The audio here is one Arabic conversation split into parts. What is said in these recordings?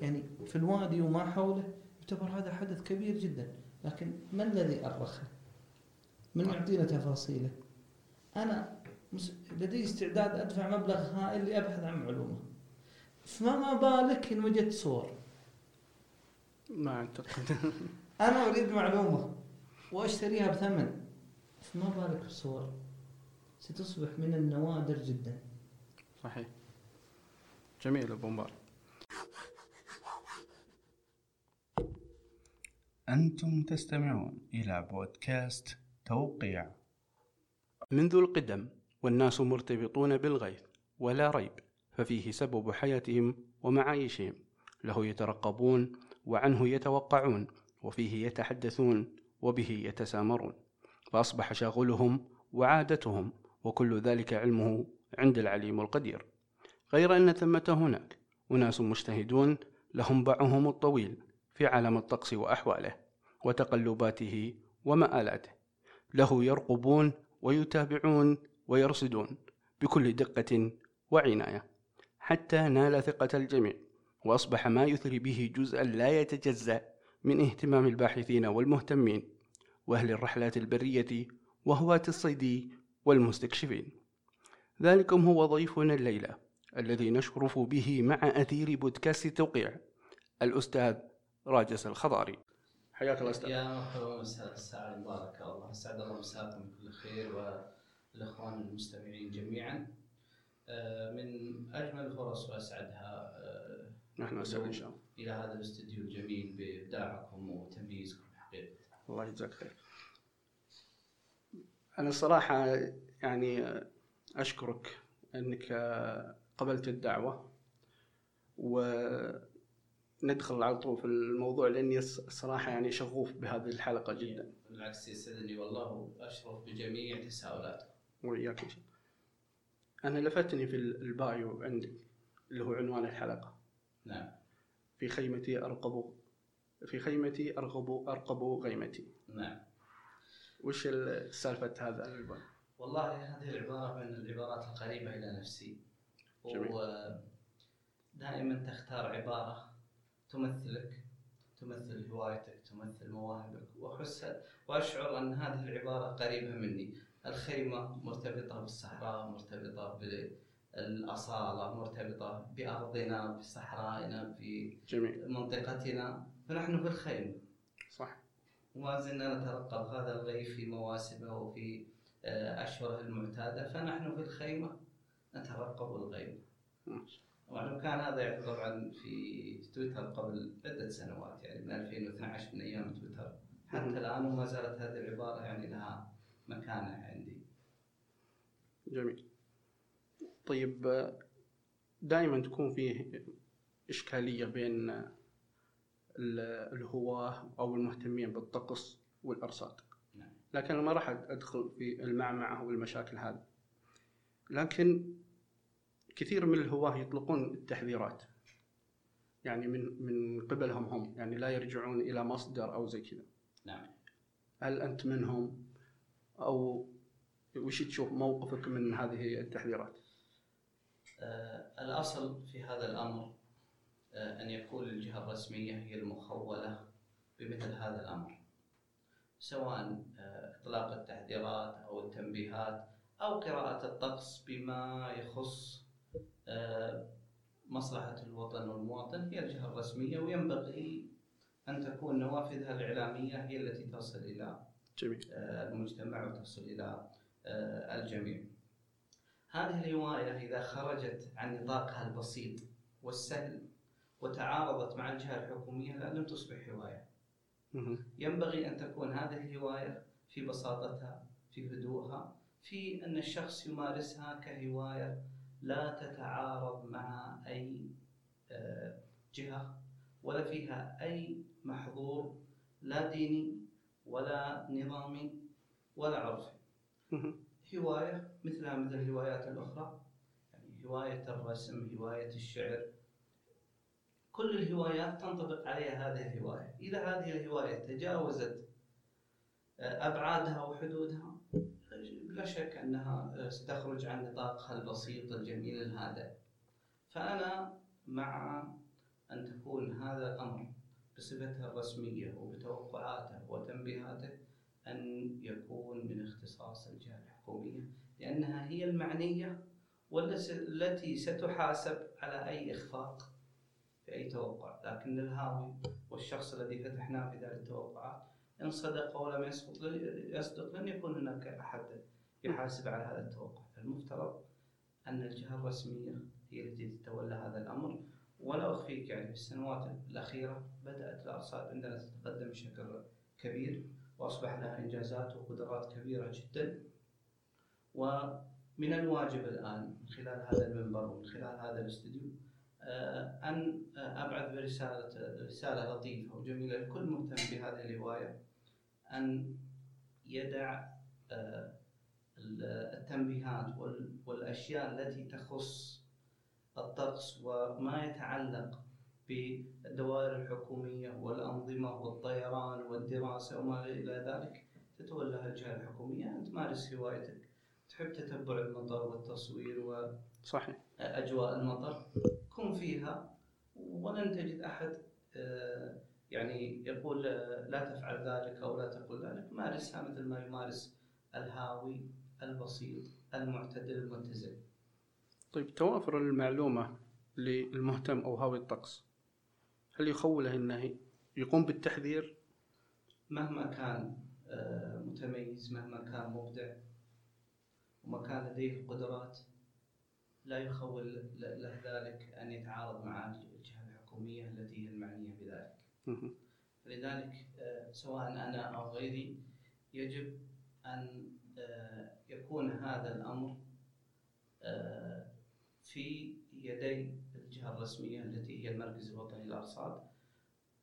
يعني في الوادي وما حوله يعتبر هذا حدث كبير جدا. لكن ما الذي أرخه؟ من يعطينا تفاصيله. أنا لدي استعداد أدفع مبلغ هائل لأبحث عن معلومة. فما بالك إن وجدت صور؟ ما أعتقد. أنا أريد معلومة وأشتريها بثمن. فما بالك بالصور ستصبح من النوادر جدا. صحيح. جميل أبو مبارك. أنتم تستمعون إلى بودكاست توقيع. منذ القدم والناس مرتبطون بالغيث ولا ريب ففيه سبب حياتهم ومعايشهم. له يترقبون وعنه يتوقعون وفيه يتحدثون وبه يتسامرون. فأصبح شاغلهم وعادتهم وكل ذلك علمه عند العليم القدير. غير أن ثمة هناك أناس مجتهدون لهم باعهم الطويل. في عالم الطقس وأحواله وتقلباته ومآلاته. له يرقبون ويتابعون ويرصدون بكل دقة وعناية حتى نال ثقة الجميع وأصبح ما يثري به جزءا لا يتجزأ من اهتمام الباحثين والمهتمين وأهل الرحلات البرية وهواة الصيد والمستكشفين. ذلكم هو ضيفنا الليلة الذي نشرف به مع أثير بودكاست توقيع الأستاذ راجس الخضاري. حياك الله أستاذ. يا مرحبا مساء الساعة مباركة الله. أسعد الله مساكم بكل خير والإخوان المستمعين جميعا. آه، من أجمل الفرص وأسعدها آه، نحن أسعد إن شاء الله. إلى هذا الاستديو الجميل بإبداعكم وتمييزكم حقيقة. الله يجزاك خير. أنا الصراحة يعني أشكرك أنك قبلت الدعوة وندخل على طول في الموضوع لأني الصراحة يعني شغوف بهذه الحلقة جدا. بالعكس يسعدني والله وأشرف بجميع تساؤلاتكم وإياك إن شاء الله أنا لفتني في البايو عندك اللي هو عنوان الحلقة. نعم. في خيمتي أرقب في خيمتي أرغب أرقب غيمتي. نعم. وش سالفة هذا العنوان؟ والله هذه العبارة من العبارات القريبة إلى نفسي. جميل. ودائما تختار عبارة تمثلك تمثل هوايتك تمثل مواهبك. وأحس وأشعر أن هذه العبارة قريبة مني. الخيمة مرتبطة بالصحراء مرتبطة بالأصالة مرتبطة بأرضنا بصحرائنا في جميل. منطقتنا فنحن في الخيمة. صح. وما زلنا نترقب هذا الغيث في مواسمه وفي آه، أشهره المعتادة. فنحن في الخيمة نترقب الغيب طبعا كان هذا يعني طبعا في تويتر قبل عدة سنوات يعني من 2012 من أيام تويتر. حتى. الآن وما زالت هذه العبارة يعني لها مكانة عندي. جميل. طيب دائما تكون فيه إشكالية بين ال- الهواة أو المهتمين بالطقس والأرصاد. نعم. لكن أنا ما راح أدخل في المعمعة والمشاكل هذه. لكن كثير من الهواة يطلقون التحذيرات. يعني من من قبلهم هم. يعني لا يرجعون إلى مصدر أو زي كذا. نعم. هل أنت منهم؟ أو وش تشوف موقفك من هذه التحذيرات؟ آه، الأصل في هذا الأمر آه، أن يكون الجهة الرسمية هي المخولة بمثل هذا الأمر. سواء آه، إطلاق التحذيرات أو التنبيهات أو قراءة الطقس بما يخص مصلحة الوطن والمواطن. هي الجهة الرسمية وينبغي أن تكون نوافذها الإعلامية هي التي تصل إلى جميل. آه، المجتمع وتصل إلى آه، الجميع. هذه الهواية إذا خرجت عن نطاقها البسيط والسهل وتعارضت مع الجهة الحكومية لن تصبح هواية. ينبغي أن تكون هذه الهواية في بساطتها في هدوءها في أن الشخص يمارسها كهواية لا تتعارض مع أي آه، جهة ولا فيها أي محظور لا ديني ولا نظامي ولا عرفي. هواية مثلها مثل الهوايات الأخرى يعني هواية الرسم هواية الشعر كل الهوايات تنطبق عليها هذه الهواية إذا هذه الهواية تجاوزت آه، أبعادها وحدودها لا شك أنها ستخرج عن نطاقها البسيط الجميل الهادئ. فأنا مع أن تكون هذا الأمر بصفته الرسمية وبتوقعاته وتنبيهاته أن يكون من اختصاص الجهة الحكومية لأنها هي المعنية والتي ستحاسب على أي إخفاق في أي توقع. لكن الهاوي والشخص الذي فتحناه في ذلك التوقعات إن صدق ولم يصدق لن يكون هناك أحد يحاسب على هذا التوقع. المفترض أن الجهة الرسمية هي التي تتولى هذا الأمر. ولا أخفيك يعني في السنوات الأخيرة بدأت الأرصاد عندنا تتقدم بشكل كبير وأصبح لها إنجازات وقدرات كبيرة جدا. ومن الواجب الآن من خلال هذا المنبر ومن خلال هذا الاستديو آه، أن أبعث برسالة رسالة لطيفة وجميلة لكل مهتم بهذه الهواية أن يدع آه، التنبيهات والأشياء التي تخص الطقس وما يتعلق بالدوائر الحكومية والأنظمة والطيران والدراسة وما إلى ذلك تتولاها الجهة الحكومية أن تمارس هوايتك. تحب تتبع المطر والتصوير و صحيح. أجواء المطر؟ كن فيها. ولن تجد أحد آه، يعني يقول آه، لا تفعل ذلك أو لا تقول ذلك. مارسها مثل ما يمارس الهاوي. البسيط المعتدل المتزن طيب توافر المعلومة للمهتم أو هاوي الطقس. هل يخوله أنه يقوم بالتحذير؟ مهما كان آه، متميز مهما كان مبدع وما كان لديه قدرات لا يخول له ذلك أن يتعارض مع الجهة الحكومية التي هي المعنية بذلك. فلذلك آه، سواء أنا أو غيري يجب أن آه، يكون هذا الأمر في يدي الجهة الرسمية التي هي المركز الوطني للأرصاد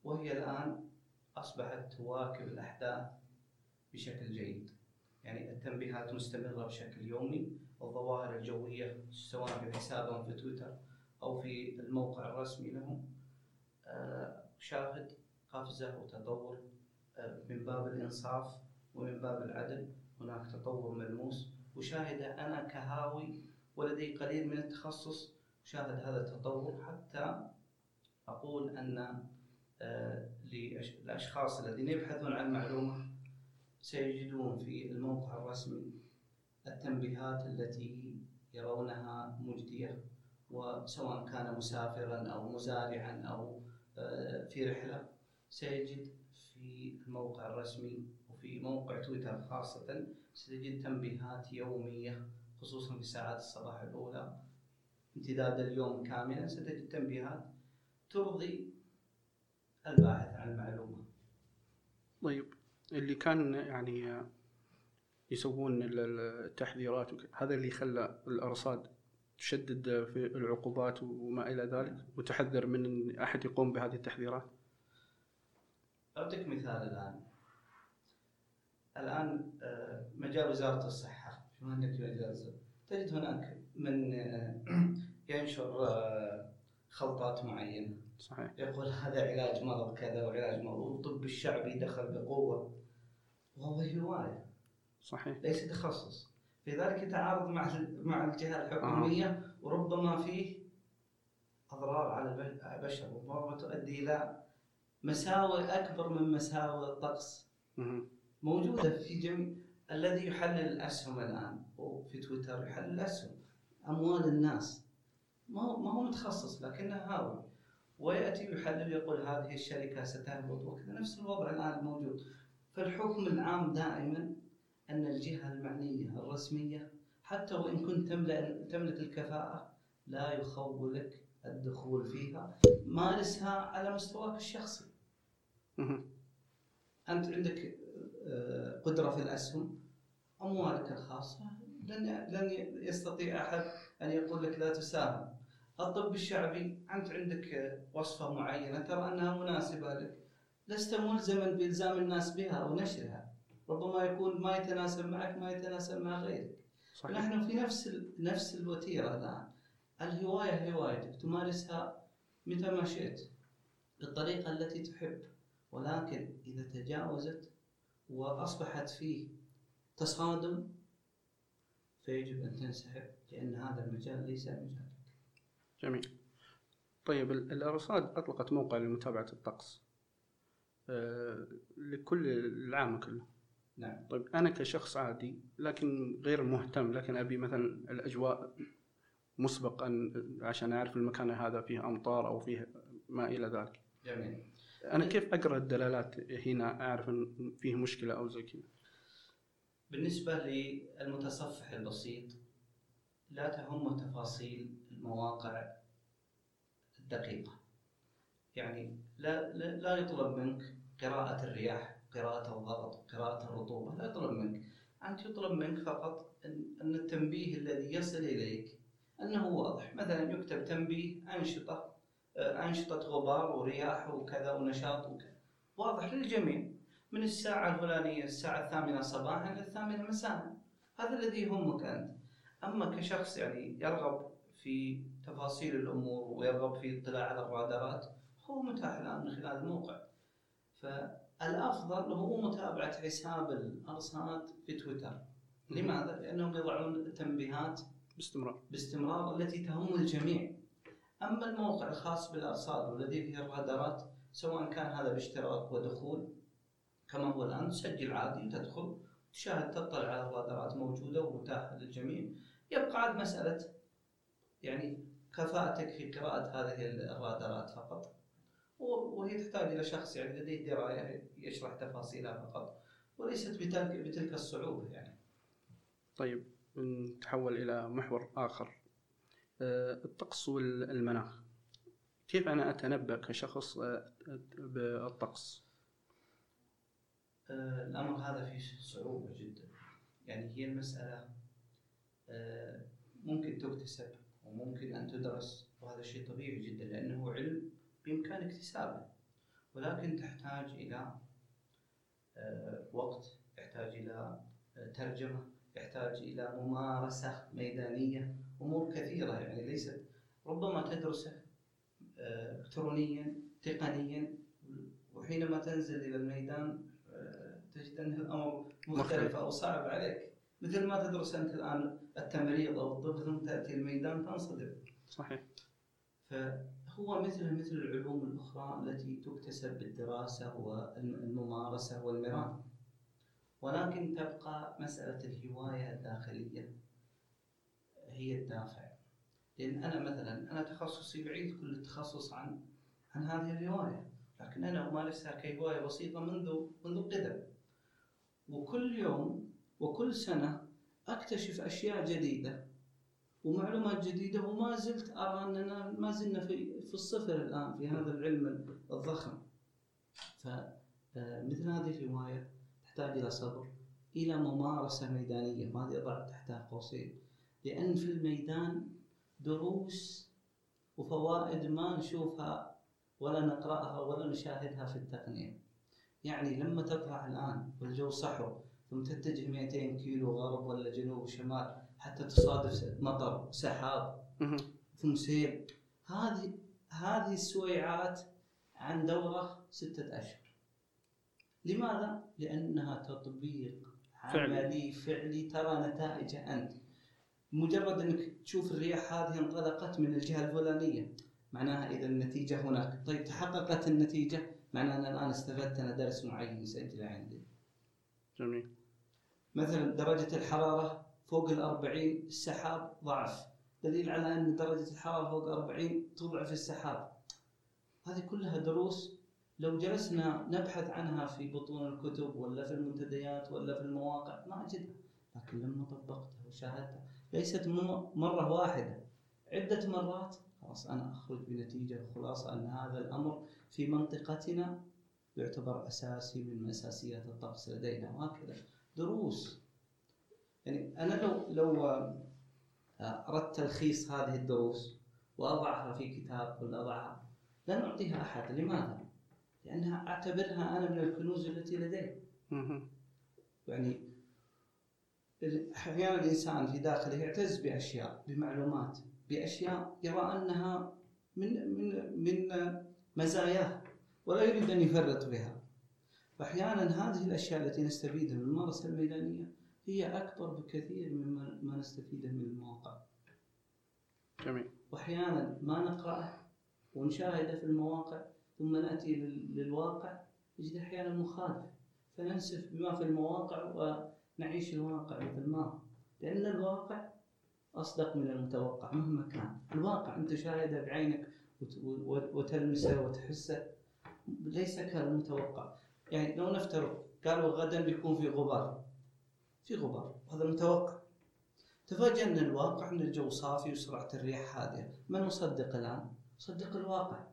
وهي الآن أصبحت تواكب الأحداث بشكل جيد. يعني التنبيهات مستمرة بشكل يومي الظواهر الجوية سواء في حسابهم في تويتر أو في الموقع الرسمي لهم. آه، شاهد قفزة وتطور آه، من باب الإنصاف ومن باب العدل. هناك تطور ملموس. وشاهد أنا كهاوي ولدي قليل من التخصص شاهد هذا التطور حتى أقول أن آه، للأشخاص الذين يبحثون عن معلومة سيجدون في الموقع الرسمي التنبيهات التي يرونها مجدية وسواء كان مسافرا أو مزارعا أو آه، في رحلة سيجد في الموقع الرسمي وفي موقع تويتر خاصة ستجد تنبيهات يومية خصوصا في ساعات الصباح الأولى. امتداد اليوم كاملا ستجد تنبيهات ترضي الباحث عن المعلومة. طيب اللي كان يعني يسوون التحذيرات هذا اللي خلى الأرصاد تشدد في العقوبات وما إلى ذلك؟ وتحذر من أحد يقوم بهذه التحذيرات؟ أعطيك مثال الآن. الآن آه، مجال وزارة الصحة في مجال تجد هناك من ينشر آه، خلطات معينة. صحيح. يقول هذا علاج مرض كذا وعلاج مرض والطب الشعبي دخل بقوة. وهو هواية. صحيح. ليس تخصص. لذلك يتعارض مع مع الجهة الحكومية آه. وربما فيه أضرار على البشر وربما تؤدي إلى مساوئ أكبر من مساوئ الطقس. موجودة في جميع الذي يحلل الأسهم الآن وفي تويتر يحلل الأسهم أموال الناس. ما هو ما هو متخصص لكنه هاوي. ويأتي يحلل يقول هذه الشركة ستهبط وكذا. نفس الوضع الآن موجود. فالحكم العام دائما أن الجهة المعنية الرسمية حتى وإن كنت تملك الكفاءة لا يخولك الدخول فيها. مارسها على مستواك الشخصي. أنت عندك قدرة في الأسهم اموالك الخاصة. لن لن يستطيع أحد أن يقول لك لا تساهم. الطب الشعبي أنت عندك وصفة معينة ترى أنها مناسبة لك. لست ملزما بإلزام الناس بها أو نشرها. ربما يكون ما يتناسب معك ما يتناسب مع غيرك. صحيح. نحن في نفس نفس الوتيرة الآن. الهواية هوايتك تمارسها متى ما شئت بالطريقة التي تحب. ولكن إذا تجاوزت وأصبحت فيه تصادم فيجب أن تنسحب لأن هذا المجال ليس مجالك. جميل. طيب ال- الأرصاد أطلقت موقع لمتابعة الطقس آه، لكل العام كله نعم طيب أنا كشخص عادي لكن غير مهتم لكن أبي مثلا الأجواء مسبقا عشان أعرف المكان هذا فيه أمطار أو فيه ما إلى ذلك جميل أنا كيف أقرأ الدلالات هنا أعرف أن فيه مشكلة أو زي كذا؟ بالنسبة للمتصفح البسيط لا تهمه تفاصيل المواقع الدقيقة. يعني لا لا, لا يطلب منك قراءة الرياح قراءة الضغط قراءة الرطوبة لا يطلب منك. أنت يطلب منك فقط أن أن التنبيه الذي يصل إليك أنه واضح. مثلا يكتب تنبيه أنشطة آه، أنشطة غبار ورياح وكذا ونشاط وكذا. واضح للجميع. من الساعة الفلانية الساعة الثامنة صباحا للثامنة مساء. هذا الذي يهمك أنت. أما كشخص يعني يرغب في تفاصيل الأمور ويرغب في الاطلاع على الرادارات هو متاح الآن من خلال الموقع. فالأفضل هو متابعة حساب الأرصاد في تويتر. لماذا؟ لأنهم يضعون تنبيهات باستمرار. باستمرار التي تهم الجميع. أما الموقع الخاص بالأرصاد والذي فيه الرادارات سواء كان هذا باشتراك ودخول كما هو الآن تسجل عادي وتدخل تشاهد تطلع على الرادارات موجودة ومتاحة للجميع. يبقى عاد مسألة يعني كفاءتك في قراءة هذه الرادارات فقط. وهي تحتاج إلى شخص يعني لديه دراية يشرح تفاصيلها فقط وليست بتلك الصعوبة يعني. طيب نتحول إلى محور آه، الطقس والمناخ. كيف أنا أتنبأ كشخص آه، بالطقس؟ آه، الأمر هذا فيه صعوبة جدا. يعني هي المسألة آه، ممكن تكتسب وممكن أن تدرس وهذا شيء طبيعي جدا لأنه علم بإمكان اكتسابه. ولكن تحتاج إلى آه، وقت يحتاج إلى آه، ترجمة يحتاج إلى ممارسة ميدانية. أمور كثيرة. يعني ليست ربما تدرسه آه، إلكترونيا تقنيا وحينما تنزل إلى الميدان آه، تجد أن الأمر مختلف. أو صعب عليك. مثل ما تدرس أنت الآن التمريض أو الطب ثم تأتي الميدان تنصدم. صحيح. فهو مثل مثل العلوم الأخرى التي تكتسب بالدراسة والممارسة والمران ولكن تبقى مسألة الهواية الداخلية. هي الدافع. لأن أنا مثلا أنا تخصصي بعيد كل التخصص عن عن هذه الهواية لكن أنا أمارسها كهواية بسيطة منذ منذ قدم. وكل يوم وكل سنة أكتشف أشياء جديدة ومعلومات جديدة وما زلت أرى أننا ما زلنا في في الصفر الآن في هذا العلم الضخم. فمثل هذه الهواية تحتاج إلى صبر إلى ممارسة ميدانية. وهذه أضع تحتها قوسين. لأن في الميدان دروس وفوائد ما نشوفها ولا نقرأها ولا نشاهدها في التقنية يعني لما تطلع الآن والجو صحو ثم تتجه 200 كيلو غرب ولا جنوب وشمال حتى تصادف مطر سحاب. ثم سيل هذه هذه السويعات عن دورة ستة أشهر لماذا؟ لأنها تطبيق فعلي. عملي فعلي ترى نتائجه أنت مجرد أنك تشوف الرياح هذه انطلقت من الجهة الفلانية معناها إذا النتيجة هناك. طيب تحققت النتيجة معناها أنا الآن استفدت أنا درس معين مسجله عندي. جميل. مثلا درجة الحرارة فوق الأربعين السحاب ضعف. دليل على أن درجة الحرارة فوق الأربعين تضعف السحاب. هذه كلها دروس لو جلسنا نبحث عنها في بطون الكتب ولا في المنتديات ولا في المواقع ما أجدها. لكن لما طبقتها وشاهدتها. ليست مرة واحدة. عدة مرات خلاص أنا أخرج بنتيجة وخلاصة أن هذا الأمر في منطقتنا يعتبر أساسي من أساسيات الطقس لدينا وهكذا. دروس. يعني أنا لو لو آه، أردت تلخيص هذه الدروس وأضعها في كتاب ولا أضعها لن أعطيها أحد. لماذا؟ لأنها أعتبرها أنا من الكنوز التي لدي. يعني أحيانا الإنسان في داخله يعتز بأشياء بمعلومات بأشياء يرى أنها من من من مزاياه ولا يريد أن يفرط بها. فأحيانا هذه الأشياء التي نستفيدها من الممارسة الميدانية هي أكبر بكثير مما ما نستفيده من المواقع. جميل. وأحيانا ما نقرأه ونشاهده في المواقع ثم نأتي لل- للواقع نجد أحيانا مخالف. فننسف بما في المواقع ونعيش الواقع مثل ما لأن الواقع أصدق من المتوقع مهما كان. الواقع أنت تشاهده بعينك وتلمسه وتحسه ليس كالمتوقع. يعني لو نفترض قالوا غدا بيكون في غبار. في غبار. هذا متوقع تفاجأ ان الواقع أن الجو صافي وسرعة الرياح هادئة. من نصدق الآن؟ نصدق الواقع.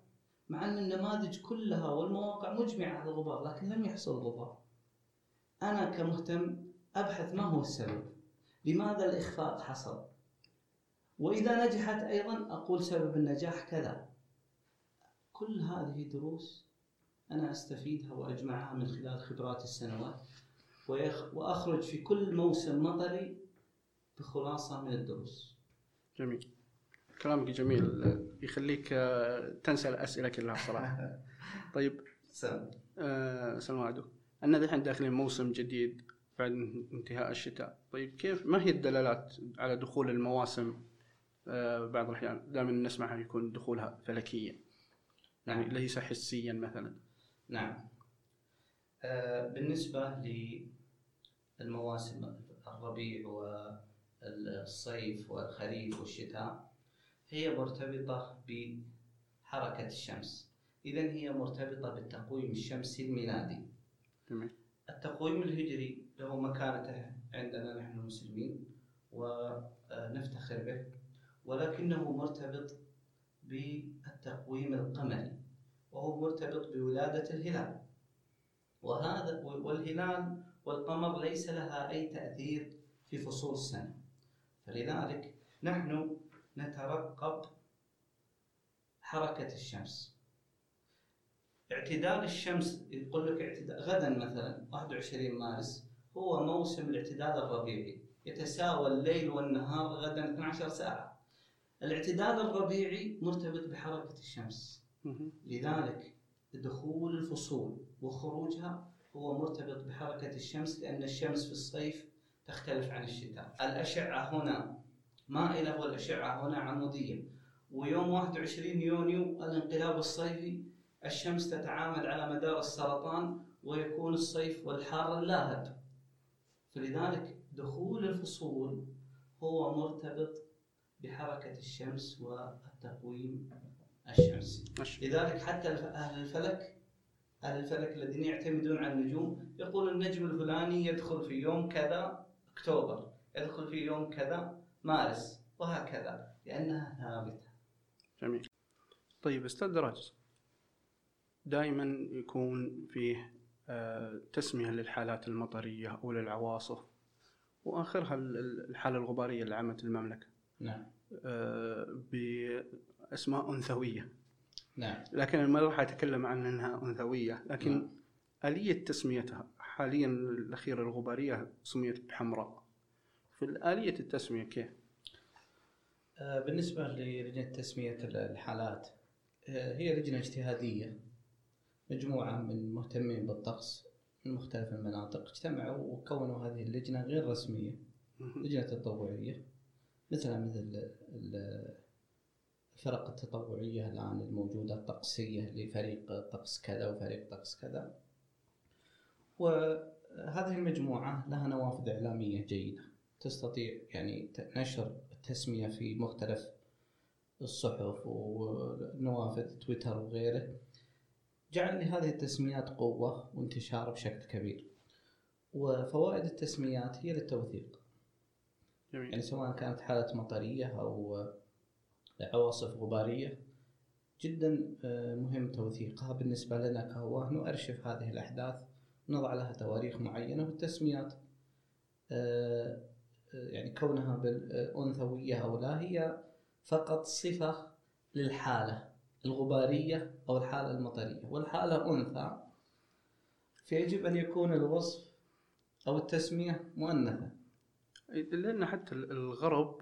مع أن النماذج كلها والمواقع مجمعة على الغبار لكن لم يحصل غبار. أنا كمهتم أبحث ما هو السبب لماذا الإخفاق حصل؟ وإذا نجحت أيضا أقول سبب النجاح كذا. كل هذه دروس أنا أستفيدها وأجمعها من خلال خبرات السنوات وأخرج في كل موسم مطري بخلاصة من الدروس. جميل. كلامك جميل. يخليك آه، تنسى الاسئله كلها صراحة. طيب. سلام. آه، سلام عدو أن الحين داخلين موسم جديد. بعد انتهاء الشتاء. طيب كيف ما هي الدلالات على دخول المواسم؟ آه، بعض الأحيان دائما نسمعها يكون دخولها فلكيا. يعني نعم. ليس حسيا مثلا. نعم. آه، بالنسبة للمواسم الربيع والصيف والخريف والشتاء هي مرتبطة بحركة الشمس. إذا هي مرتبطة بالتقويم الشمسي الميلادي. التقويم الهجري له مكانته عندنا نحن المسلمين ونفتخر به ولكنه مرتبط بالتقويم القمري وهو مرتبط بولادة الهلال. وهذا والهلال والقمر ليس لها أي تأثير في فصول السنة. فلذلك نحن نترقب حركة الشمس. اعتدال الشمس يقول لك اعتدال غدا مثلا 21 مارس هو موسم الاعتدال الربيعي. يتساوى الليل والنهار غدا 12 ساعة. الاعتدال الربيعي مرتبط بحركة الشمس. لذلك دخول الفصول وخروجها هو مرتبط بحركة الشمس لأن الشمس في الصيف تختلف عن الشتاء. الأشعة هنا مائلة والأشعة هنا عمودية. ويوم 21 يونيو الانقلاب الصيفي الشمس تتعامد على مدار السرطان ويكون الصيف والحار اللاهب. فلذلك دخول الفصول هو مرتبط بحركة الشمس والتقويم الشمسي. لذلك حتى أهل الفلك أهل الفلك الذين يعتمدون على النجوم يقول النجم الفلاني يدخل في يوم كذا أكتوبر يدخل في يوم كذا مارس وهكذا لأنها ثابتة. جميل. طيب أستاذ دراج دائما يكون فيه تسمية للحالات المطرية أو للعواصف وآخرها ال- ال- الحالة الغبارية اللي عمت المملكة. نعم. آه، بأسماء أنثوية. نعم. لكن أنا ما راح أتكلم عن أنها أنثوية لكن نعم. آلية تسميتها حاليا الأخيرة الغبارية سميت بحمراء. في آلية التسمية كيف؟ آه، بالنسبة للجنة تسمية الحالات آه، هي لجنة اجتهادية. مجموعة من مهتمين بالطقس من مختلف المناطق اجتمعوا وكونوا هذه اللجنة غير رسمية. لجنة تطوعية. مثل مثل ال- الفرق التطوعية الآن الموجودة الطقسية لفريق طقس كذا وفريق طقس كذا. وهذه المجموعة لها نوافذ إعلامية جيدة. تستطيع يعني نشر التسمية في مختلف الصحف ونوافذ تويتر وغيره. جعل لهذه التسميات قوة وانتشار بشكل كبير. وفوائد التسميات هي للتوثيق. يعني جميل سواء كانت حالة مطرية أو عواصف غبارية جدا آه، مهم توثيقها بالنسبة لنا كهواة. نؤرشف هذه الأحداث نضع لها تواريخ معينة والتسميات آه، آه، يعني كونها بالأنثوية أو لا هي فقط صفة للحالة. الغبارية أو الحالة المطرية. والحالة أنثى فيجب أن يكون الوصف أو التسمية مؤنثة. لأن حتى الغرب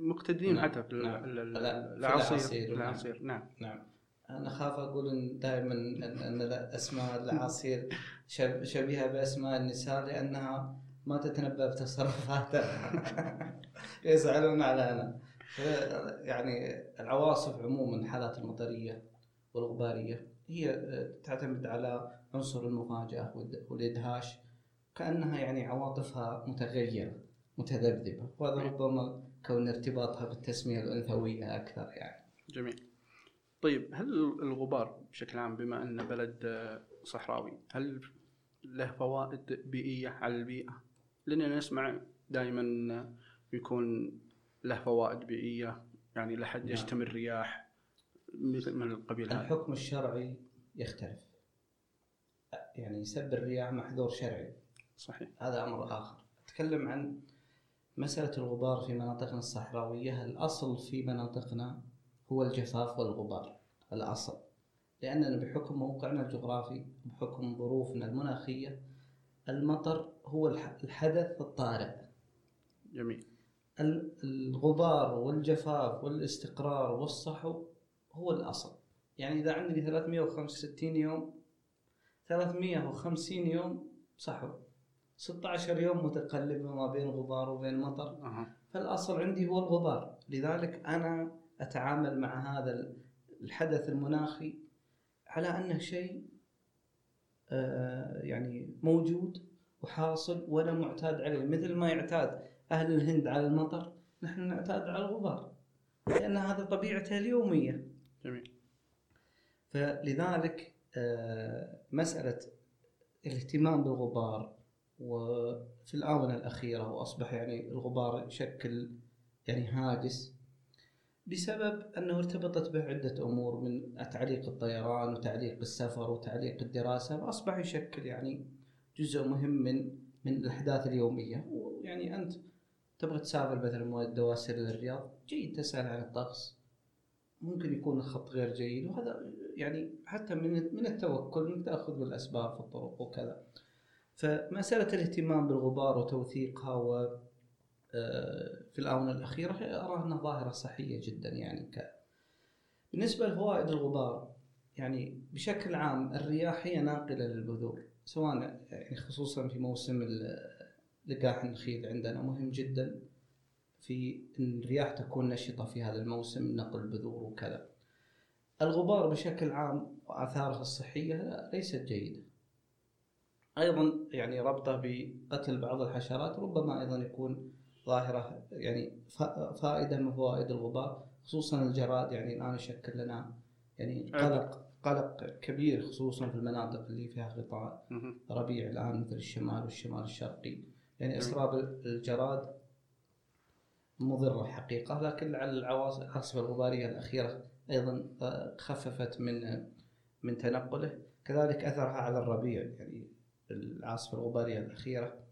مقتدين نعم، حتى نعم. العصير العصير، نعم. العصير نعم. نعم. أنا أخاف أقول دائما أن أسماء العصير شب- شبيهة بأسماء النساء لأنها ما تتنبأ بتصرفاتها. يزعلون على أنا. يعني العواصف عموما حالات المطرية والغبارية هي تعتمد على عنصر المفاجأة والإدهاش كأنها يعني عواطفها متغيرة متذبذبة. وهذا ربما كون ارتباطها بالتسمية الأنثوية أكثر يعني. جميل. طيب هل الغبار بشكل عام بما أن بلد صحراوي هل له فوائد بيئية على البيئة؟ لأننا نسمع دائما يكون له فوائد بيئية يعني لحد نعم. يشتم الرياح مثل من القبيل هذا الحكم الشرعي يختلف. يعني سب الرياح محذور شرعي. صحيح. هذا أمر آخر. أتكلم عن مسألة الغبار في مناطقنا الصحراوية. الأصل في مناطقنا هو الجفاف والغبار. الأصل. لأننا بحكم موقعنا الجغرافي بحكم ظروفنا المناخية المطر هو الح- الحدث الطارئ. جميل. الغبار والجفاف والاستقرار والصحو هو الأصل. يعني إذا عندي 365 يوم 350 يوم صحو. 16 يوم متقلبة ما بين غبار وبين مطر. أها. فالأصل عندي هو الغبار. لذلك أنا أتعامل مع هذا الحدث المناخي على أنه شيء آه، يعني موجود وحاصل وأنا معتاد عليه. مثل ما يعتاد أهل الهند على المطر نحن نعتاد على الغبار لأن هذا طبيعته اليومية. جميل. فلذلك آه، مسألة الاهتمام بالغبار وفي الآونة الأخيرة وأصبح يعني الغبار يشكل يعني هاجس بسبب أنه ارتبطت به عدة أمور من تعليق الطيران وتعليق السفر وتعليق الدراسة وأصبح يشكل يعني جزء مهم من من الأحداث اليومية. ويعني أنت تبغى تسافر مثلا مواد دواسر للرياض؟ جيد تسأل عن الطقس. ممكن يكون الخط غير جيد. وهذا يعني حتى من من التوكل إنك تأخذ بالأسباب في الطرق وكذا. فمسألة الاهتمام بالغبار وتوثيقها و آه، في الآونة الأخيرة أرى أنها ظاهرة صحية جدا يعني ك. بالنسبة لفوائد الغبار يعني بشكل عام الرياح هي ناقلة للبذور سواء يعني خصوصا في موسم لقاح النخيل عندنا مهم جدا في إن الرياح تكون نشطة في هذا الموسم نقل البذور وكذا. الغبار بشكل عام وآثاره الصحية ليست جيدة. أيضا يعني ربطه بقتل بعض الحشرات ربما أيضا يكون ظاهرة يعني فائدة من فوائد الغبار خصوصا الجراد يعني الآن يشكل لنا يعني قلق قلق كبير خصوصا في المناطق اللي فيها غطاء. ربيع الآن مثل الشمال والشمال الشرقي يعني جميل. إسراب الجراد مضره حقيقة لكن على العواصف العاصفة الغبارية الأخيرة أيضا آه، خففت من من تنقله. كذلك أثرها على الربيع يعني العاصفة الغبارية الأخيرة.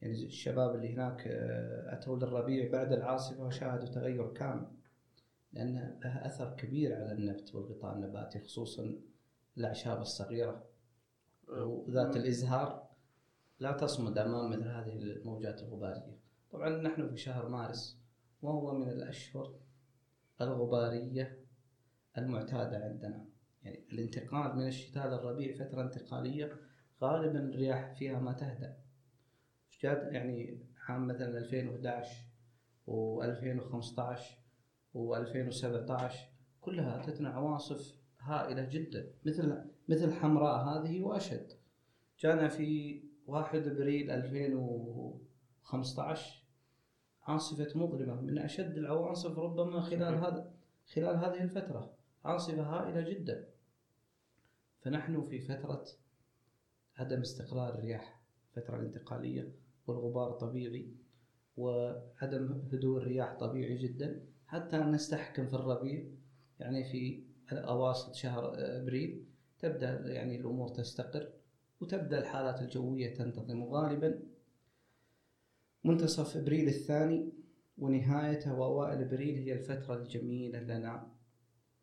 يعني الشباب اللي هناك آه، أتوا للربيع بعد العاصفة وشاهدوا تغير كامل لأن لها أثر كبير على النبت والغطاء النباتي خصوصا الأعشاب الصغيرة وذات الإزهار. لا تصمد أمام مثل هذه الموجات الغبارية. طبعا نحن في شهر مارس وهو من الأشهر الغبارية المعتادة عندنا. يعني الانتقال من الشتاء للربيع فترة انتقالية غالبا الرياح فيها ما تهدأ. جاد يعني عام مثلا 2011 و2015 و2017 كلها اتتنا عواصف هائلة جدا مثل مثل حمراء هذه وأشد. جانا في 1 ابريل 2015 عاصفة مظلمة من أشد العواصف ربما خلال. هذا خلال هذه الفترة. عاصفة هائلة جدا. فنحن في فترة عدم استقرار الرياح فترة الانتقالية والغبار طبيعي وعدم هدوء الرياح طبيعي جدا. حتى نستحكم في الربيع يعني في أواسط شهر أبريل تبدأ يعني الأمور تستقر. وتبدأ الحالات الجوية تنتظم وغالبا منتصف إبريل الثاني ونهايته وأوائل إبريل هي الفترة الجميلة لنا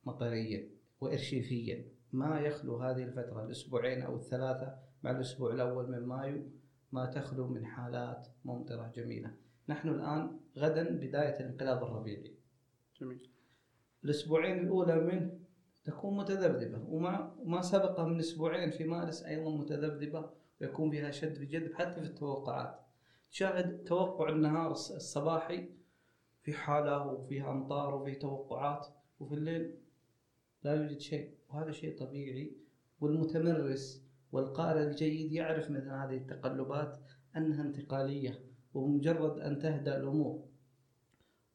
مطريا وارشيفيا ما يخلو هذه الفترة الأسبوعين أو الثلاثة مع الأسبوع الأول من مايو ما تخلو من حالات ممطرة جميلة. نحن الآن غدا بداية الانقلاب الربيعي. جميل الأسبوعين الأولى منه تكون متذبذبة وما وما سبقه من أسبوعين في مارس أيضا متذبذبة ويكون فيها شد بجذب حتى في التوقعات. تشاهد توقع النهار الص- الصباحي في حالة وفيها أمطار وفي توقعات وفي الليل لا يوجد شيء وهذا شيء طبيعي والمتمرس والقارئ الجيد يعرف مثل هذه التقلبات أنها انتقالية وبمجرد أن تهدأ الأمور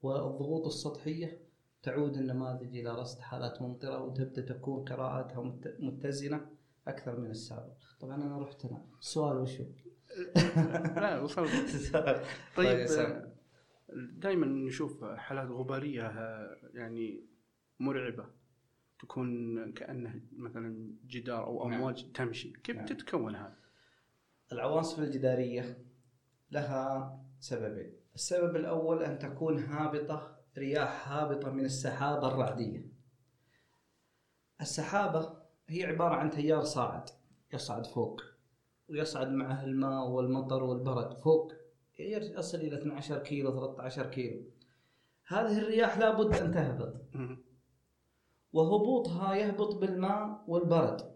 والضغوط السطحية تعود النماذج إلى رصد حالات ممطرة وتبدأ تكون قراءاتها مت- متزنة أكثر من السابق طبعا أنا رحت أنا السؤال وشو؟ لا وصل طيب طيب. دائما نشوف حالات غبارية آه، يعني مرعبة تكون كانه مثلا جدار أو نعم. أمواج تمشي كيف نعم. تتكون هذا؟ العواصف الجدارية لها سببين السبب الأول أن تكون هابطة رياح هابطة من السحابة الرعدية. السحابة هي عبارة عن تيار صاعد يصعد فوق ويصعد معه الماء والمطر والبرد. فوق يصل إلى 12 كيلو 13 كيلو. هذه الرياح لابد أن تهبط. وهبوطها يهبط بالماء والبرد.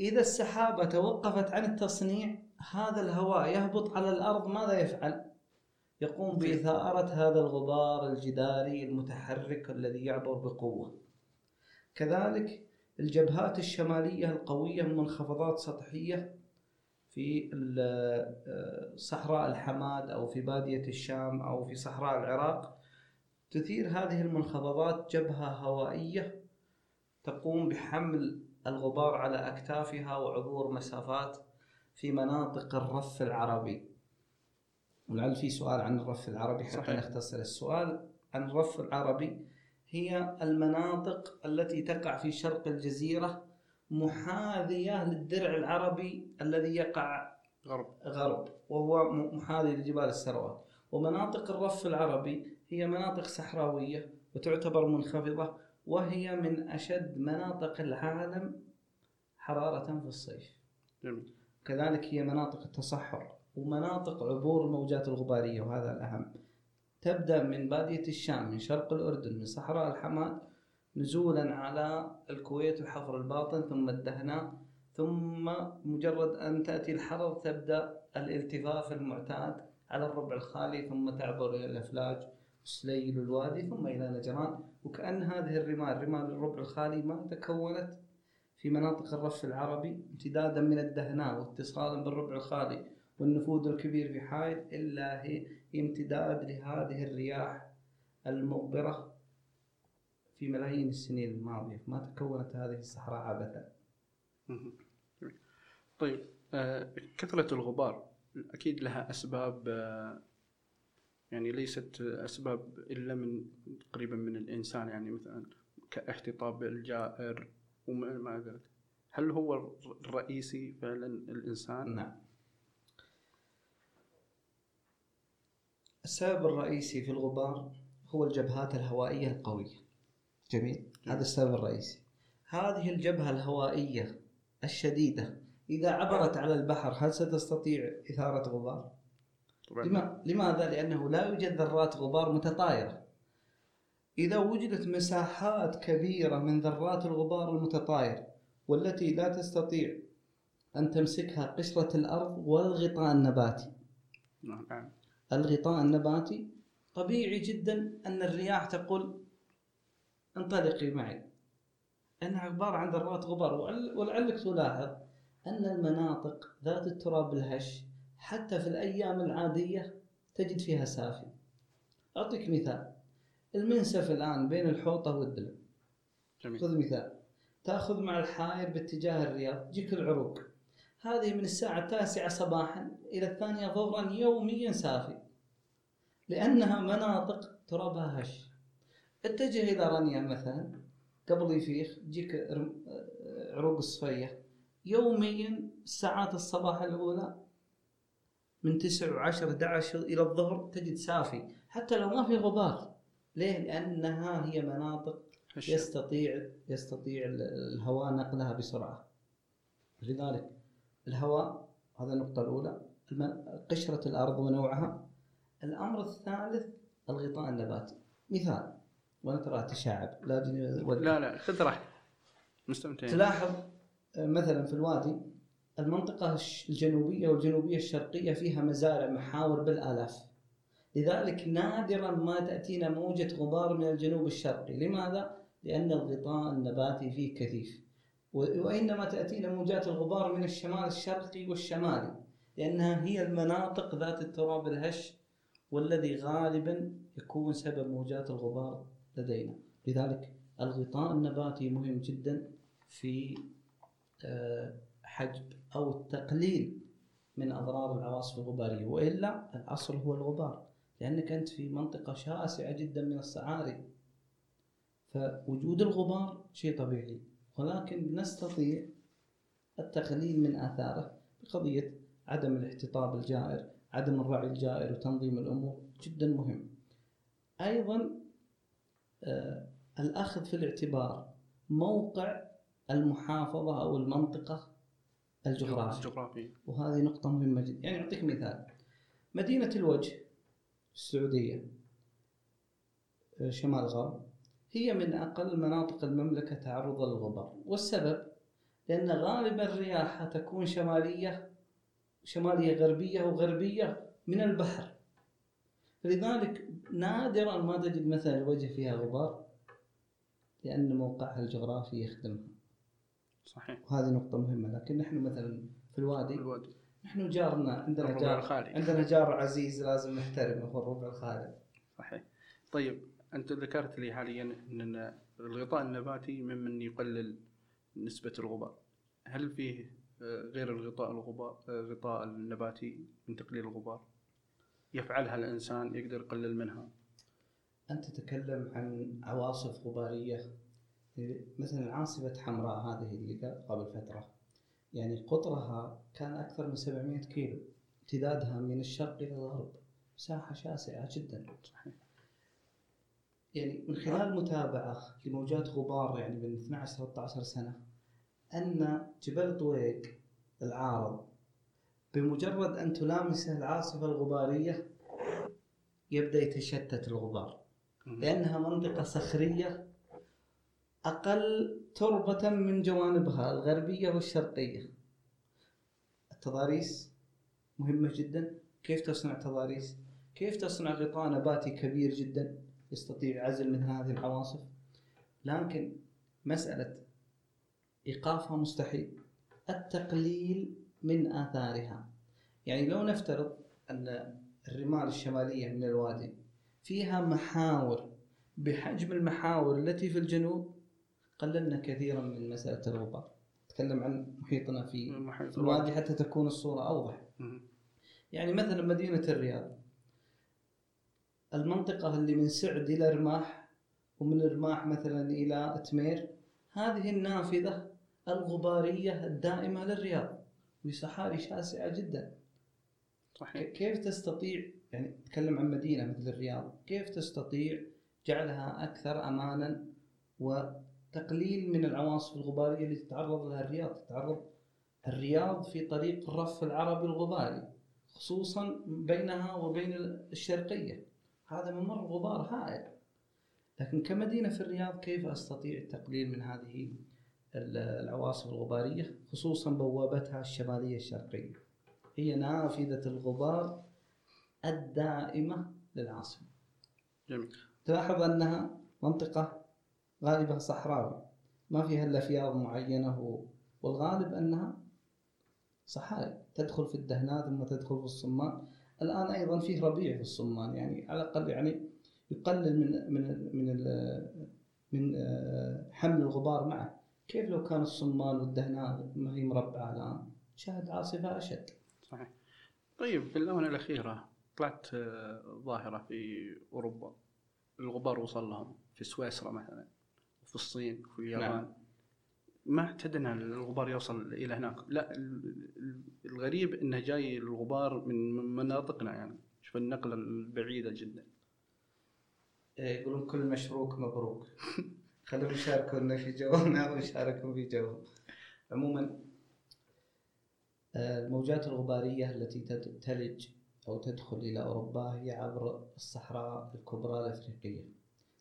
إذا السحابة توقفت عن التصنيع هذا الهواء يهبط على الأرض ماذا يفعل؟ يقوم بإثارة هذا الغبار الجداري المتحرك الذي يعبر بقوة. كذلك الجبهات الشمالية القوية من منخفضات سطحية في آه، صحراء الحماد أو في بادية الشام أو في صحراء العراق تثير هذه المنخفضات جبهة هوائية تقوم بحمل الغبار على أكتافها وعبور مسافات في مناطق الرف العربي. ولعل في سؤال عن الرف العربي حتى صحيح. نختصر السؤال. عن الرف العربي هي المناطق التي تقع في شرق الجزيرة محاذية للدرع العربي الذي يقع غرب. غرب وهو محاذي لجبال السروات ومناطق الرف العربي هي مناطق صحراوية وتعتبر منخفضة وهي من أشد مناطق العالم حرارة في الصيف. جميل. كذلك هي مناطق التصحر. ومناطق عبور الموجات الغبارية وهذا الأهم. تبدأ من بادية الشام من شرق الأردن من صحراء الحماد نزولا على الكويت وحفر الباطن ثم الدهناء ثم مجرد أن تأتي الحرر تبدأ الالتفاف المعتاد على الربع الخالي ثم تعبر إلى الأفلاج سليل الوادي ثم إلى نجران. وكأن هذه الرمال رمال الربع الخالي ما تكونت في مناطق الرف العربي امتدادا من الدهناء واتصالا بالربع الخالي. والنفوذ الكبير في حائل إلا هي امتداد لهذه الرياح المغبرة في ملايين السنين الماضية ما تكونت هذه الصحراء عبثا. طيب آه، كثرة الغبار أكيد لها أسباب آه، يعني ليست أسباب إلا من تقريبا من الإنسان يعني مثلا كاحتطاب الجائر وما ما قلت هل هو الرئيسي فعلا الإنسان؟ نعم السبب الرئيسي في الغبار هو الجبهات الهوائية القوية. جميل؟ هذا السبب الرئيسي. هذه الجبهة الهوائية الشديدة إذا عبرت على البحر هل ستستطيع إثارة غبار؟ طبعا. لما- لماذا؟ لأنه لا يوجد ذرات غبار متطايرة. إذا وجدت مساحات كبيرة من ذرات الغبار المتطاير والتي لا تستطيع أن تمسكها قشرة الأرض والغطاء النباتي. نعم. الغطاء النباتي طبيعي جدا أن الرياح تقول انطلقي معي. أنها عبارة عن ذرات غبار. ولعل- ولعلك تلاحظ أن المناطق ذات التراب الهش حتى في الأيام العادية تجد فيها سافي. أعطيك مثال. المنسف الآن بين الحوطة والدلم. جميل. خذ مثال. تأخذ مع الحائر باتجاه الرياض. تجيك العروق. هذه من الساعة التاسعة صباحا إلى الثانية ظهرا يوميا سافي لأنها مناطق ترابها هش. اتجه إلى رانيا مثلا. قبل يفيخ تجيك عروق الصفية. يوميا ساعات الصباح الأولى من تسع وعشر 11 إلى الظهر تجد سافي حتى لو ما في غبار. ليه؟ لأنها هي مناطق يستطيع يستطيع ال- الهواء نقلها بسرعة. لذلك الهواء هذا النقطة الأولى. قشرة الأرض ونوعها. الأمر الثالث الغطاء النباتي. مثال وأنا ترى تشعب. لا لا لا خذ راحتك. مستمتعين. تلاحظ آه، مثلا في الوادي المنطقة الش- الجنوبية والجنوبية الشرقية فيها مزارع محاور بالآلاف. لذلك نادرا ما تأتينا موجة غبار من الجنوب الشرقي. لماذا؟ لأن الغطاء النباتي فيه كثيف. وإنما تأتينا موجات الغبار من الشمال الشرقي والشمالي لأنها هي المناطق ذات التراب الهش والذي غالبا يكون سبب موجات الغبار لدينا. لذلك الغطاء النباتي مهم جدا في آه، حجب أو التقليل من أضرار العواصف الغبارية وإلا الأصل هو الغبار لأنك أنت في منطقة شاسعة جدا من الصعاري. فوجود الغبار شيء طبيعي. ولكن نستطيع التقليل من آثاره بقضية عدم الاحتطاب الجائر عدم الرعي الجائر وتنظيم الأمور جدا مهم. أيضا آه الأخذ في الاعتبار موقع المحافظة أو المنطقة الجغرافية. الجغرافي وهذه نقطة مهمة جدا. يعني أعطيك مثال. مدينة الوجه السعودية آه، شمال غرب هي من أقل مناطق المملكة تعرضا للغبار والسبب؟ لأن غالبا الرياح تكون شمالية شمالية غربية وغربية من البحر. لذلك نادرا ما تجد مثلا الوجه فيها غبار لأن موقعها الجغرافي يخدمها. صحيح. وهذه نقطة مهمة. لكن نحن مثلا في الوادي الوادي. نحن جارنا عندنا جار الخالي. عندنا جار عزيز لازم نحترمه هو الربع الخالي. صحيح. طيب. أنت ذكرت لي حاليا إن الغطاء النباتي ممن يقلل نسبة الغبار هل فيه آه، غير الغطاء الغبار آه، الغطاء النباتي من تقليل الغبار؟ يفعلها الإنسان يقدر يقلل منها. أنت تتكلم عن عواصف غبارية. مثلا عاصفة حمراء هذه اللي قبل فترة. يعني قطرها كان أكثر من 700 كيلو. امتدادها من الشرق إلى الغرب. مساحة شاسعة جدا. صحيح. يعني من خلال متابعة لموجات غبار يعني من 12 13 سنة أن جبل طويق العارض بمجرد أن تلامسه العاصفة الغبارية يبدأ يتشتت الغبار. لأنها منطقة صخرية أقل تربة من جوانبها الغربية والشرقية. التضاريس مهمة جدا. كيف تصنع تضاريس؟ كيف تصنع غطاء نباتي كبير جدا؟ يستطيع عزل مثل هذه العواصف؟ لكن مسألة إيقافها مستحيل. التقليل من آثارها. يعني لو نفترض أن الرمال الشمالية من الوادي فيها محاور بحجم المحاور التي في الجنوب قللنا كثيرا من مسألة الغبار نتكلم عن محيطنا في الوادي. حتى تكون الصورة أوضح. يعني مثلا مدينة الرياض. المنطقة اللي من سعد إلى رماح ومن رماح مثلا إلى تمير هذه النافذة الغبارية الدائمة للرياض وصحاري شاسعة جدا. صحيح. كيف تستطيع يعني تتكلم عن مدينة مثل الرياض كيف تستطيع جعلها أكثر أمانا وتقليل من العواصف الغبارية اللي تتعرض لها الرياض؟ تتعرض الرياض في طريق الرف العربي الغباري خصوصا بينها وبين الشرقية. هذا ممر غبار هائل. لكن كمدينة في الرياض كيف أستطيع التقليل من هذه ال- العواصف الغبارية خصوصا بوابتها الشمالية الشرقية؟ هي نافذة الغبار الدائمة للعاصمة. جميل. تلاحظ أنها منطقة غالبا صحراوي ما فيها إلا فياض معينة والغالب أنها صحاري تدخل في الدهنات ثم تدخل في الصمان الآن أيضا فيه ربيع في الصمان يعني على الأقل يعني يقلل من من من ال- من آه، حمل الغبار معه. كيف لو كان الصمان والدهنات ما هي مربعة الآن؟ شاهد عاصفة أشد. صحيح. طيب في الآونة الأخيرة طلعت آه، ظاهرة في أوروبا. الغبار وصل لهم في سويسرا مثلا وفي الصين وفي اليابان. نعم. ما اعتدنا الغبار يوصل إلى هناك. لا ال- ال- الغريب إنه جاي الغبار من من مناطقنا يعني. شوف النقلة البعيدة جدا. إيه، يقولون كل مشروك مبروك. خليهم يشاركونا في جونا ونشاركهم في جو عموما آه، الموجات الغبارية التي تلج أو تدخل إلى أوروبا هي عبر الصحراء الكبرى الأفريقية.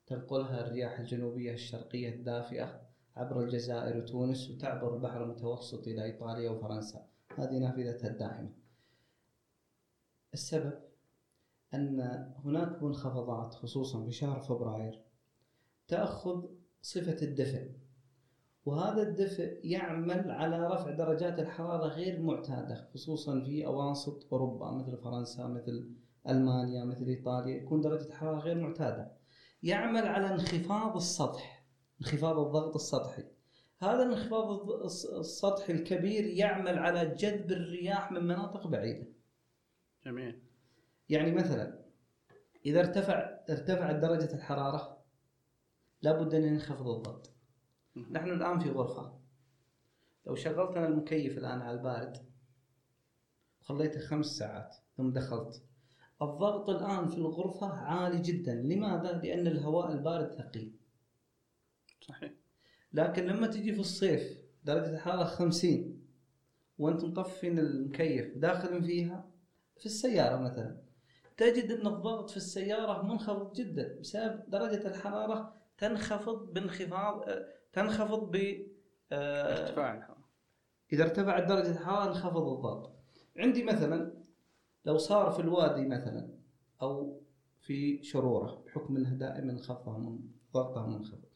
تنقلها الرياح الجنوبية الشرقية الدافئة عبر الجزائر وتونس وتعبر البحر المتوسط إلى إيطاليا وفرنسا. هذه نافذتها الدائمة السبب أن هناك منخفضات خصوصا في شهر فبراير تأخذ صفة الدفء. وهذا الدفء يعمل على رفع درجات الحرارة غير معتادة خصوصا في أواسط أوروبا مثل فرنسا مثل ألمانيا مثل إيطاليا يكون درجة الحرارة غير معتادة. يعمل على انخفاض السطح. انخفاض الضغط السطحي. هذا الانخفاض السطحي الكبير يعمل على جذب الرياح من مناطق بعيدة. جميل. يعني مثلا إذا ارتفع ارتفعت درجة الحرارة لابد أن ينخفض الضغط. نحن الآن في غرفة. لو شغلت أنا المكيف الآن على البارد وخليته خمس ساعات ثم دخلت. الضغط الآن في الغرفة عالي جدا. لماذا؟ لأن الهواء البارد ثقيل. صحيح. لكن لما تجي في الصيف درجة الحرارة 50 وانت مطفين المكيف داخل فيها في السيارة مثلا تجد إن الضغط في السيارة منخفض جدا بسبب درجة الحرارة تنخفض بانخفاض آه، تنخفض ب آه، ارتفاع الحرارة. إذا ارتفعت درجة الحرارة انخفض الضغط. عندي مثلا لو صار في الوادي مثلا أو في شرورة بحكم أنها دائما خفضها من ضغطها منخفض.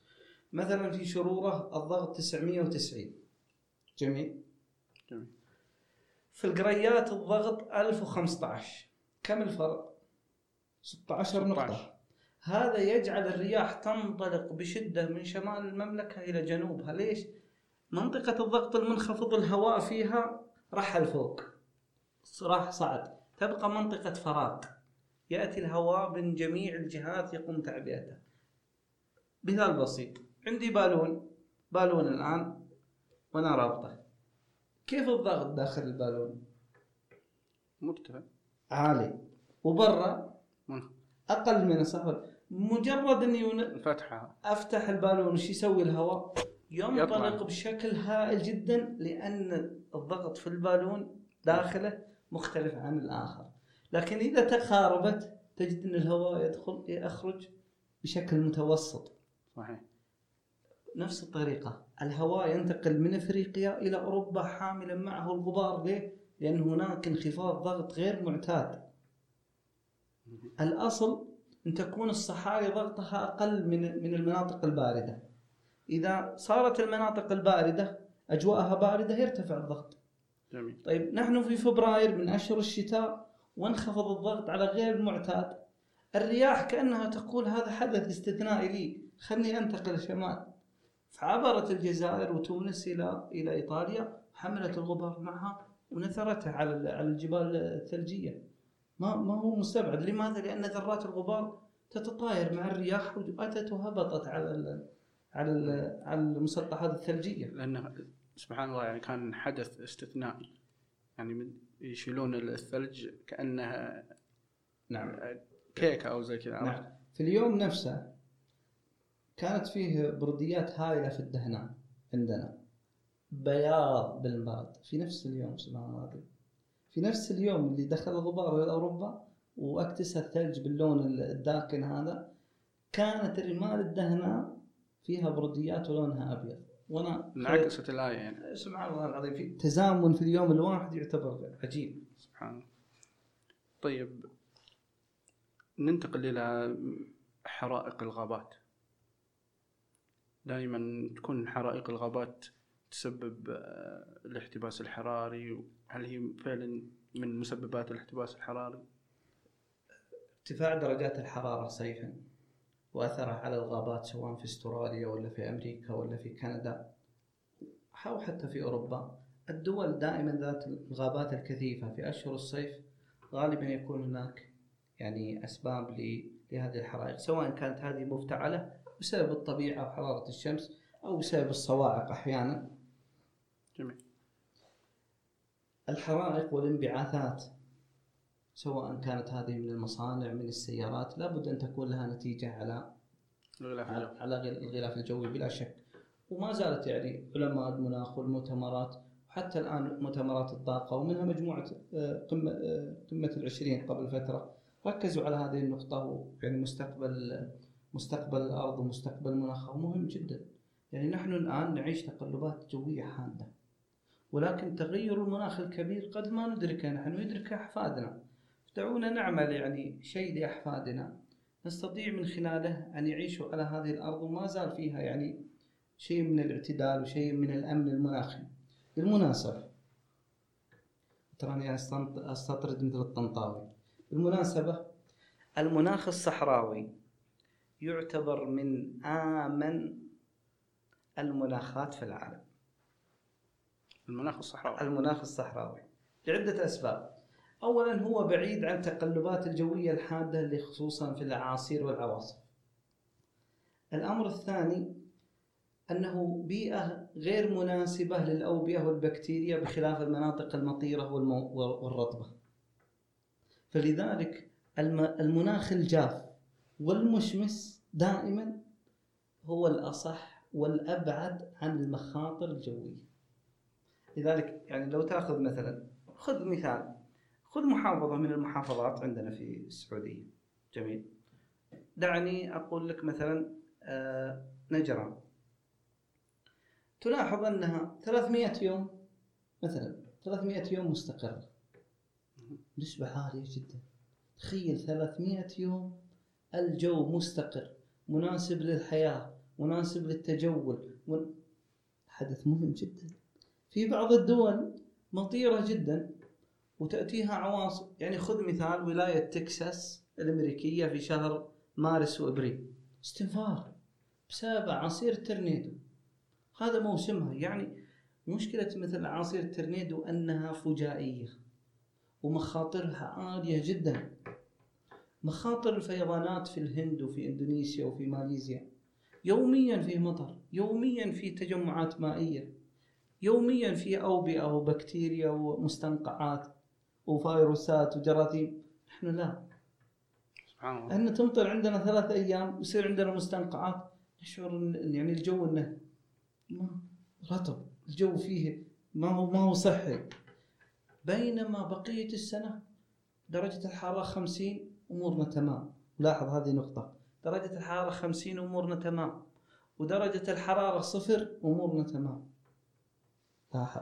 مثلا في شرورة الضغط 990 جميل؟ جميل. في القريات الضغط 1015 كم الفرق؟ 16 نقطة. 16. هذا يجعل الرياح تنطلق بشدة من شمال المملكة إلى جنوبها. ليش؟ منطقة الضغط المنخفض الهواء فيها رحل فوق راح صعد. تبقى منطقة فراغ. يأتي الهواء من جميع الجهات يقوم تعبئته. مثال بسيط. عندي بالون بالون الآن وأنا رابطة كيف الضغط داخل البالون؟ مرتفع عالي وبرا. أقل من صح مجرد ون- الفتحة أفتح البالون وش يسوي الهواء؟ ينطلق. بشكل هائل جدا لأن الضغط في البالون داخله مختلف عن الآخر. لكن إذا تقاربت تجد أن الهواء يدخل يخرج بشكل متوسط. صحيح نفس الطريقة الهواء ينتقل من إفريقيا إلى أوروبا حاملا معه الغبار ليه؟ لأن هناك انخفاض ضغط غير معتاد. الأصل أن تكون الصحاري ضغطها أقل من من المناطق الباردة. إذا صارت المناطق الباردة أجواءها باردة يرتفع الضغط. جميل طيب نحن في فبراير من أشهر الشتاء وانخفض الضغط على غير المعتاد. الرياح كأنها تقول هذا حدث استثنائي لي، خلني أنتقل الشمال. فعبرت الجزائر وتونس إلى إلى إيطاليا حملت الغبار معها ونثرته على على الجبال الثلجية. ما ما هو مستبعد، لماذا؟ لأن ذرات الغبار تتطاير مع الرياح واتت وهبطت على ال على ال على المسطحات الثلجية. لأنه سبحان الله يعني كان حدث استثنائي يعني من يشيلون الثلج كأنها نعم. كيكة أو زي كذا نعم. في اليوم نفسه كانت فيه برديات هائله في الدهناء عندنا. بياض بالبرد في نفس اليوم سبحان الله العظيم. في نفس اليوم اللي دخل الغبار إلى أوروبا واكتسى الثلج باللون الداكن هذا كانت رمال الدهناء فيها برديات ولونها أبيض. وأنا انعكست الآية يعني. سبحان الله العظيم. في تزامن في اليوم الواحد يعتبر عجيب. سبحان الله. طيب ننتقل إلى حرائق الغابات. دائما تكون حرائق الغابات تسبب آه، الاحتباس الحراري هل هي فعلا من مسببات الاحتباس الحراري؟ ارتفاع درجات الحرارة صيفا وأثره على الغابات سواء في أستراليا ولا في أمريكا ولا في كندا أو حتى في أوروبا الدول دائما ذات الغابات الكثيفة في أشهر الصيف غالبا يكون هناك يعني أسباب لهذه الحرائق سواء كانت هذه مفتعلة بسبب الطبيعة وحرارة الشمس أو بسبب الصواعق أحيانا. جميل. الحرائق والانبعاثات سواء كانت هذه من المصانع من السيارات لابد أن تكون لها نتيجة على الغلاف على الجوي. على غل- الغلاف الجوي بلا شك. وما زالت يعني علماء المناخ والمؤتمرات وحتى الآن مؤتمرات الطاقة ومنها مجموعة آه، قمة آه، قمة العشرين قبل فترة ركزوا على هذه النقطة يعني مستقبل مستقبل الأرض ومستقبل مناخها مهم جدا. يعني نحن الآن نعيش تقلبات جوية حادة. ولكن تغير المناخ الكبير قد ما ندركه نحن ويدركه أحفادنا. دعونا نعمل يعني شيء لأحفادنا. نستطيع من خلاله أن يعيشوا على هذه الأرض وما زال فيها يعني شيء من الاعتدال وشيء من الأمن المناخي. بالمناسبة تراني أستطرد مثل الطنطاوي. بالمناسبة المناخ الصحراوي يعتبر من آمن المناخات في العالم. المناخ الصحراوي. المناخ الصحراوي. لعدة أسباب. أولا هو بعيد عن التقلبات الجوية الحادة اللي خصوصا في الأعاصير والعواصف. الأمر الثاني أنه بيئة غير مناسبة للأوبئة والبكتيريا بخلاف المناطق المطيرة والرطبة. فلذلك الم- المناخ الجاف والمشمس دائما هو الأصح والأبعد عن المخاطر الجوية. لذلك يعني لو تأخذ مثلا خذ مثال خذ محافظة من المحافظات عندنا في السعودية. جميل. دعني أقول لك مثلا آه، نجران. تلاحظ أنها 300 يوم مثلا 300 يوم مستقرة. نسبة عالية جدا. تخيل 300 يوم الجو مستقر. مناسب للحياة مناسب للتجول من... حدث مهم جدا. في بعض الدول مطيرة جدا وتأتيها عواصف يعني خذ مثال ولاية تكساس الأمريكية في شهر مارس وأبريل. استنفار بسبب أعاصير الترنيدو هذا موسمها. يعني مشكلة مثل أعاصير الترنيدو أنها فجائية ومخاطرها عالية جدا. مخاطر الفيضانات في الهند وفي إندونيسيا وفي ماليزيا. يوميا في مطر يوميا في تجمعات مائية يوميا في أوبئة وبكتيريا ومستنقعات وفيروسات وجراثيم. نحن لا. سبحان الله. إحنا تمطر عندنا ثلاث أيام ويصير عندنا مستنقعات. نشعر يعني الجو إنه ما رطب. الجو فيه ما هو ما هو صحي. بينما بقية السنة درجة الحرارة 50 أمورنا تمام. لاحظ هذه نقطة. درجة الحرارة 50 أمورنا تمام. ودرجة الحرارة صفر أمورنا تمام. لاحظ.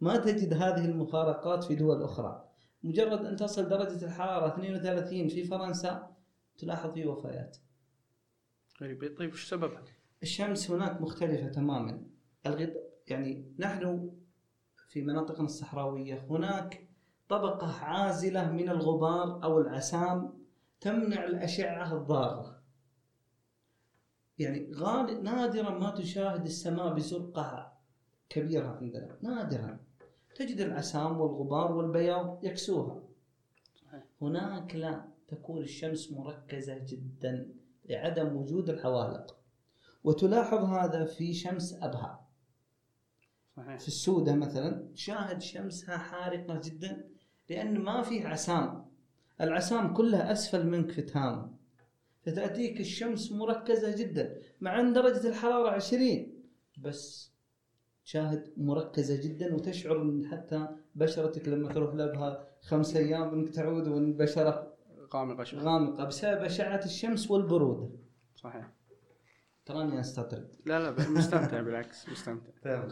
ما تجد هذه المفارقات في دول أخرى. مجرد أن تصل درجة الحرارة 32 في فرنسا تلاحظ في وفيات. غريب. طيب إيش سببها؟ الشمس هناك مختلفة تماما. الغد... يعني نحن في مناطقنا الصحراوية هناك طبقة عازلة من الغبار أو العسام تمنع الأشعة الضارة. يعني غالب نادرا ما تشاهد السماء بزرقة كبيرة عندنا. نادرا. تجد العسام والغبار والبياض يكسوها. هناك لا. تكون الشمس مركزة جدا لعدم وجود الحوالق وتلاحظ هذا في شمس أبها. صحيح. في السودة مثلا تشاهد شمسها حارقة جدا. لأن ما في عسام. العسام كلها أسفل منك في تهامة. فتأتيك الشمس مركزة جدا مع أن درجة الحرارة عشرين. بس تشاهد مركزة جدا وتشعر أن حتى بشرتك لما تروح لها خمس أيام أنك تعود وأن البشرة غامقة شوي. غامقة بسبب أشعة الشمس والبرودة. صحيح. تراني أستطرد. لا لا مستمتع بالعكس مستمتع. تمام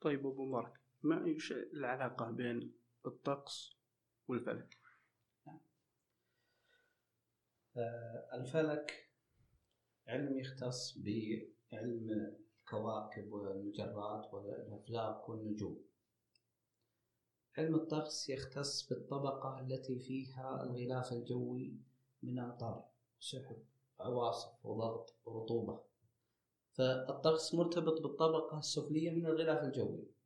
طيب أبو مبارك. ما إيش العلاقة بين الطقس والفلك؟ الفلك علم يختص بعلم الكواكب والمجرات والأفلاك والنجوم. علم الطقس يختص بالطبقة التي فيها الغلاف الجوي من أمطار سحب عواصف وضغط ورطوبة. فالطقس مرتبط بالطبقة السفلية من الغلاف الجوي.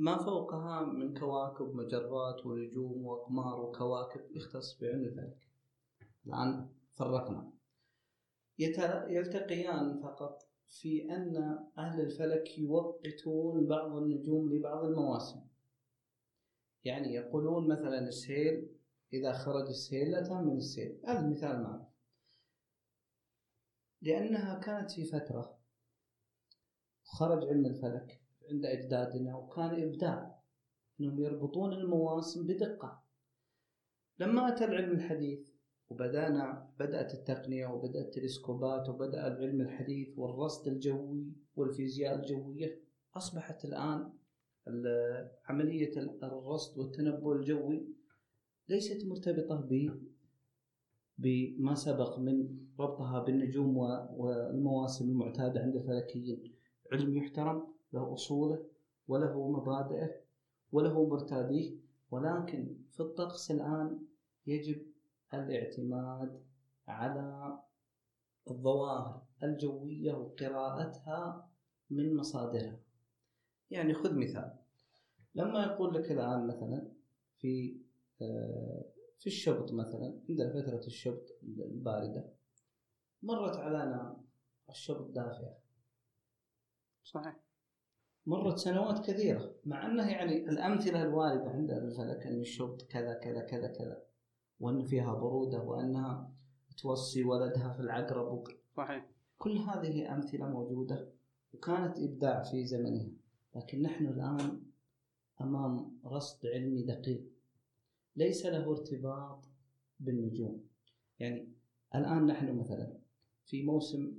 ما فوقها من كواكب مجرات ونجوم وأقمار وكواكب يختص بعلم الفلك الآن فرقنا. يلتقيان فقط في أن أهل الفلك يوقتون بعض النجوم لبعض المواسم. يعني يقولون مثلا سهيل إذا خرج سهيل لا تأمن السيل. هذا المثال معنا لأنها كانت في فترة خرج علم الفلك عند أجدادنا وكان إبداع أنهم يربطون المواسم بدقة. لما أتى العلم الحديث وبدأنا بدأت التقنية وبدأت التلسكوبات وبدأ العلم الحديث والرصد الجوي والفيزياء الجوية أصبحت الآن ال- عملية ال- الرصد والتنبؤ الجوي ليست مرتبطة ب بما سبق من ربطها بالنجوم والمواسم المعتادة عند الفلكيين. علم يحترم له أصوله وله مبادئه وله مرتاديه ولكن في الطقس الآن يجب الاعتماد على الظواهر الجوية وقراءتها من مصادرها. يعني خذ مثال. لما يقول لك الآن مثلا في آه، في الشبط مثلا عندنا فترة الشبط الباردة مرت علينا الشبط دافئة صحيح. مرت سنوات كثيرة مع أنه يعني الأمثلة الواردة عند الفلك أن الشبط كذا كذا كذا كذا. وأن فيها برودة وأنها توصي ولدها في العقرب صحيح. كل هذه أمثلة موجودة وكانت إبداع في زمنها. لكن نحن الآن أمام رصد علمي دقيق. ليس له ارتباط بالنجوم. يعني الآن نحن مثلا في موسم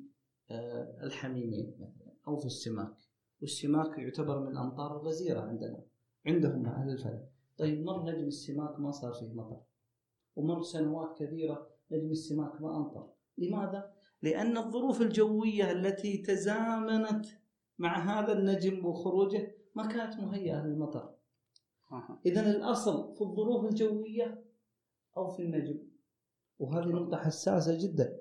آه، الحميمين مثلا أو في السماك. والسماك يعتبر من الأمطار الغزيرة عندنا عندهم أهل الفلك طيب مر نجم السماك ما صار فيه مطر. ومر سنوات كثيرة نجم السماك ما أمطر. لماذا؟ لأن الظروف الجوية التي تزامنت مع هذا النجم وخروجه ما كانت مهيئة للمطر. أها. إذا الأصل في الظروف الجوية أو في النجم. وهذه نقطة حساسة جدا.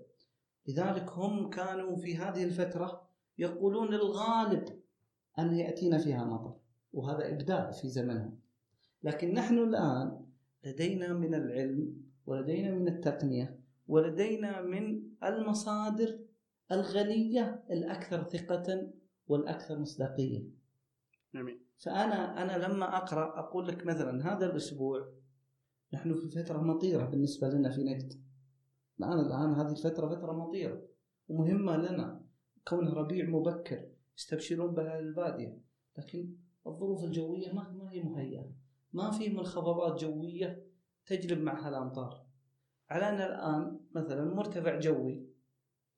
لذلك هم كانوا في هذه الفترة يقولون الغالب أن يأتينا فيها مطر وهذا إبداع في زمنهم. لكن نحن الآن لدينا من العلم ولدينا من التقنية ولدينا من المصادر الغنية الأكثر ثقة والأكثر مصداقية. جميل. فأنا أنا لما أقرأ أقول لك مثلا هذا الأسبوع نحن في فترة مطيرة بالنسبة لنا في نجد الآن الآن هذه الفترة فترة مطيرة ومهمة لنا. كونها ربيع مبكر يستبشرون بها البادية. لكن الظروف الجوية ما ما هي مهيئة. ما في منخفضات جوية تجلب معها الأمطار. علينا الآن مثلا مرتفع جوي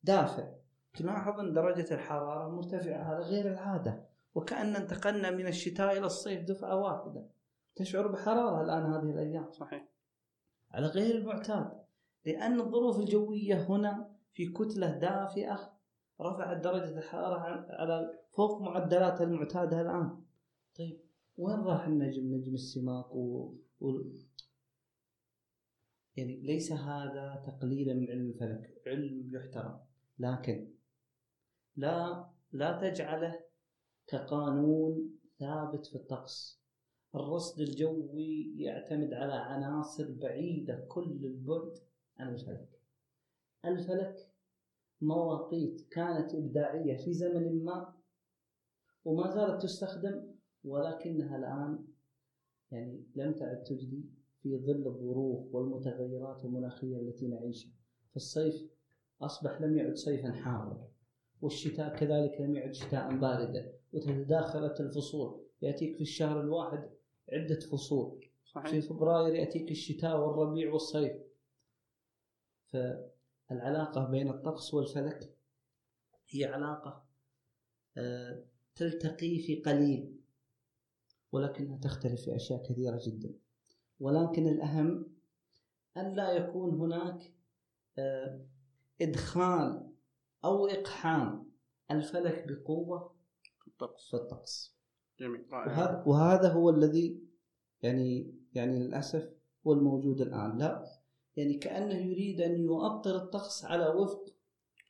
دافع تلاحظ أن درجة الحرارة مرتفعة على غير العادة. وكأن انتقلنا من الشتاء إلى الصيف دفعة واحدة. تشعر بحرارة الآن هذه الأيام. صحيح. على غير المعتاد. لأن الظروف الجوية هنا في كتلة دافئة رفعت درجة الحرارة على فوق معدلاتها المعتادة الآن. طيب وين راح النجم؟ نجم السماك و... و... يعني ليس هذا تقليلا من علم الفلك علم يحترم. لكن لا لا تجعله كقانون ثابت في الطقس. الرصد الجوي يعتمد على عناصر بعيدة كل البعد عن الفلك. الفلك مواقيت كانت إبداعية في زمن ما وما زالت تستخدم ولكنها الآن يعني لم تعد تجدي في ظل الظروف والمتغيرات المناخية التي نعيشها. فالصيف أصبح لم يعد صيفا حارا والشتاء كذلك لم يعد شتاء باردا وتداخلت الفصول. يأتيك في الشهر الواحد عدة فصول. في صحيح فبراير يأتيك الشتاء والربيع والصيف. فالعلاقة بين الطقس والفلك هي علاقة آه، تلتقي في قليل ولكنها تختلف في أشياء كثيرة جدا. ولكن الأهم أن لا يكون هناك آه، إدخال أو إقحام الفلك بقوة الطقس. في الطقس. جميل وهذا وهذا هو الذي يعني يعني للأسف هو الموجود الآن. لا يعني كأنه يريد أن يؤطر الطقس على وفق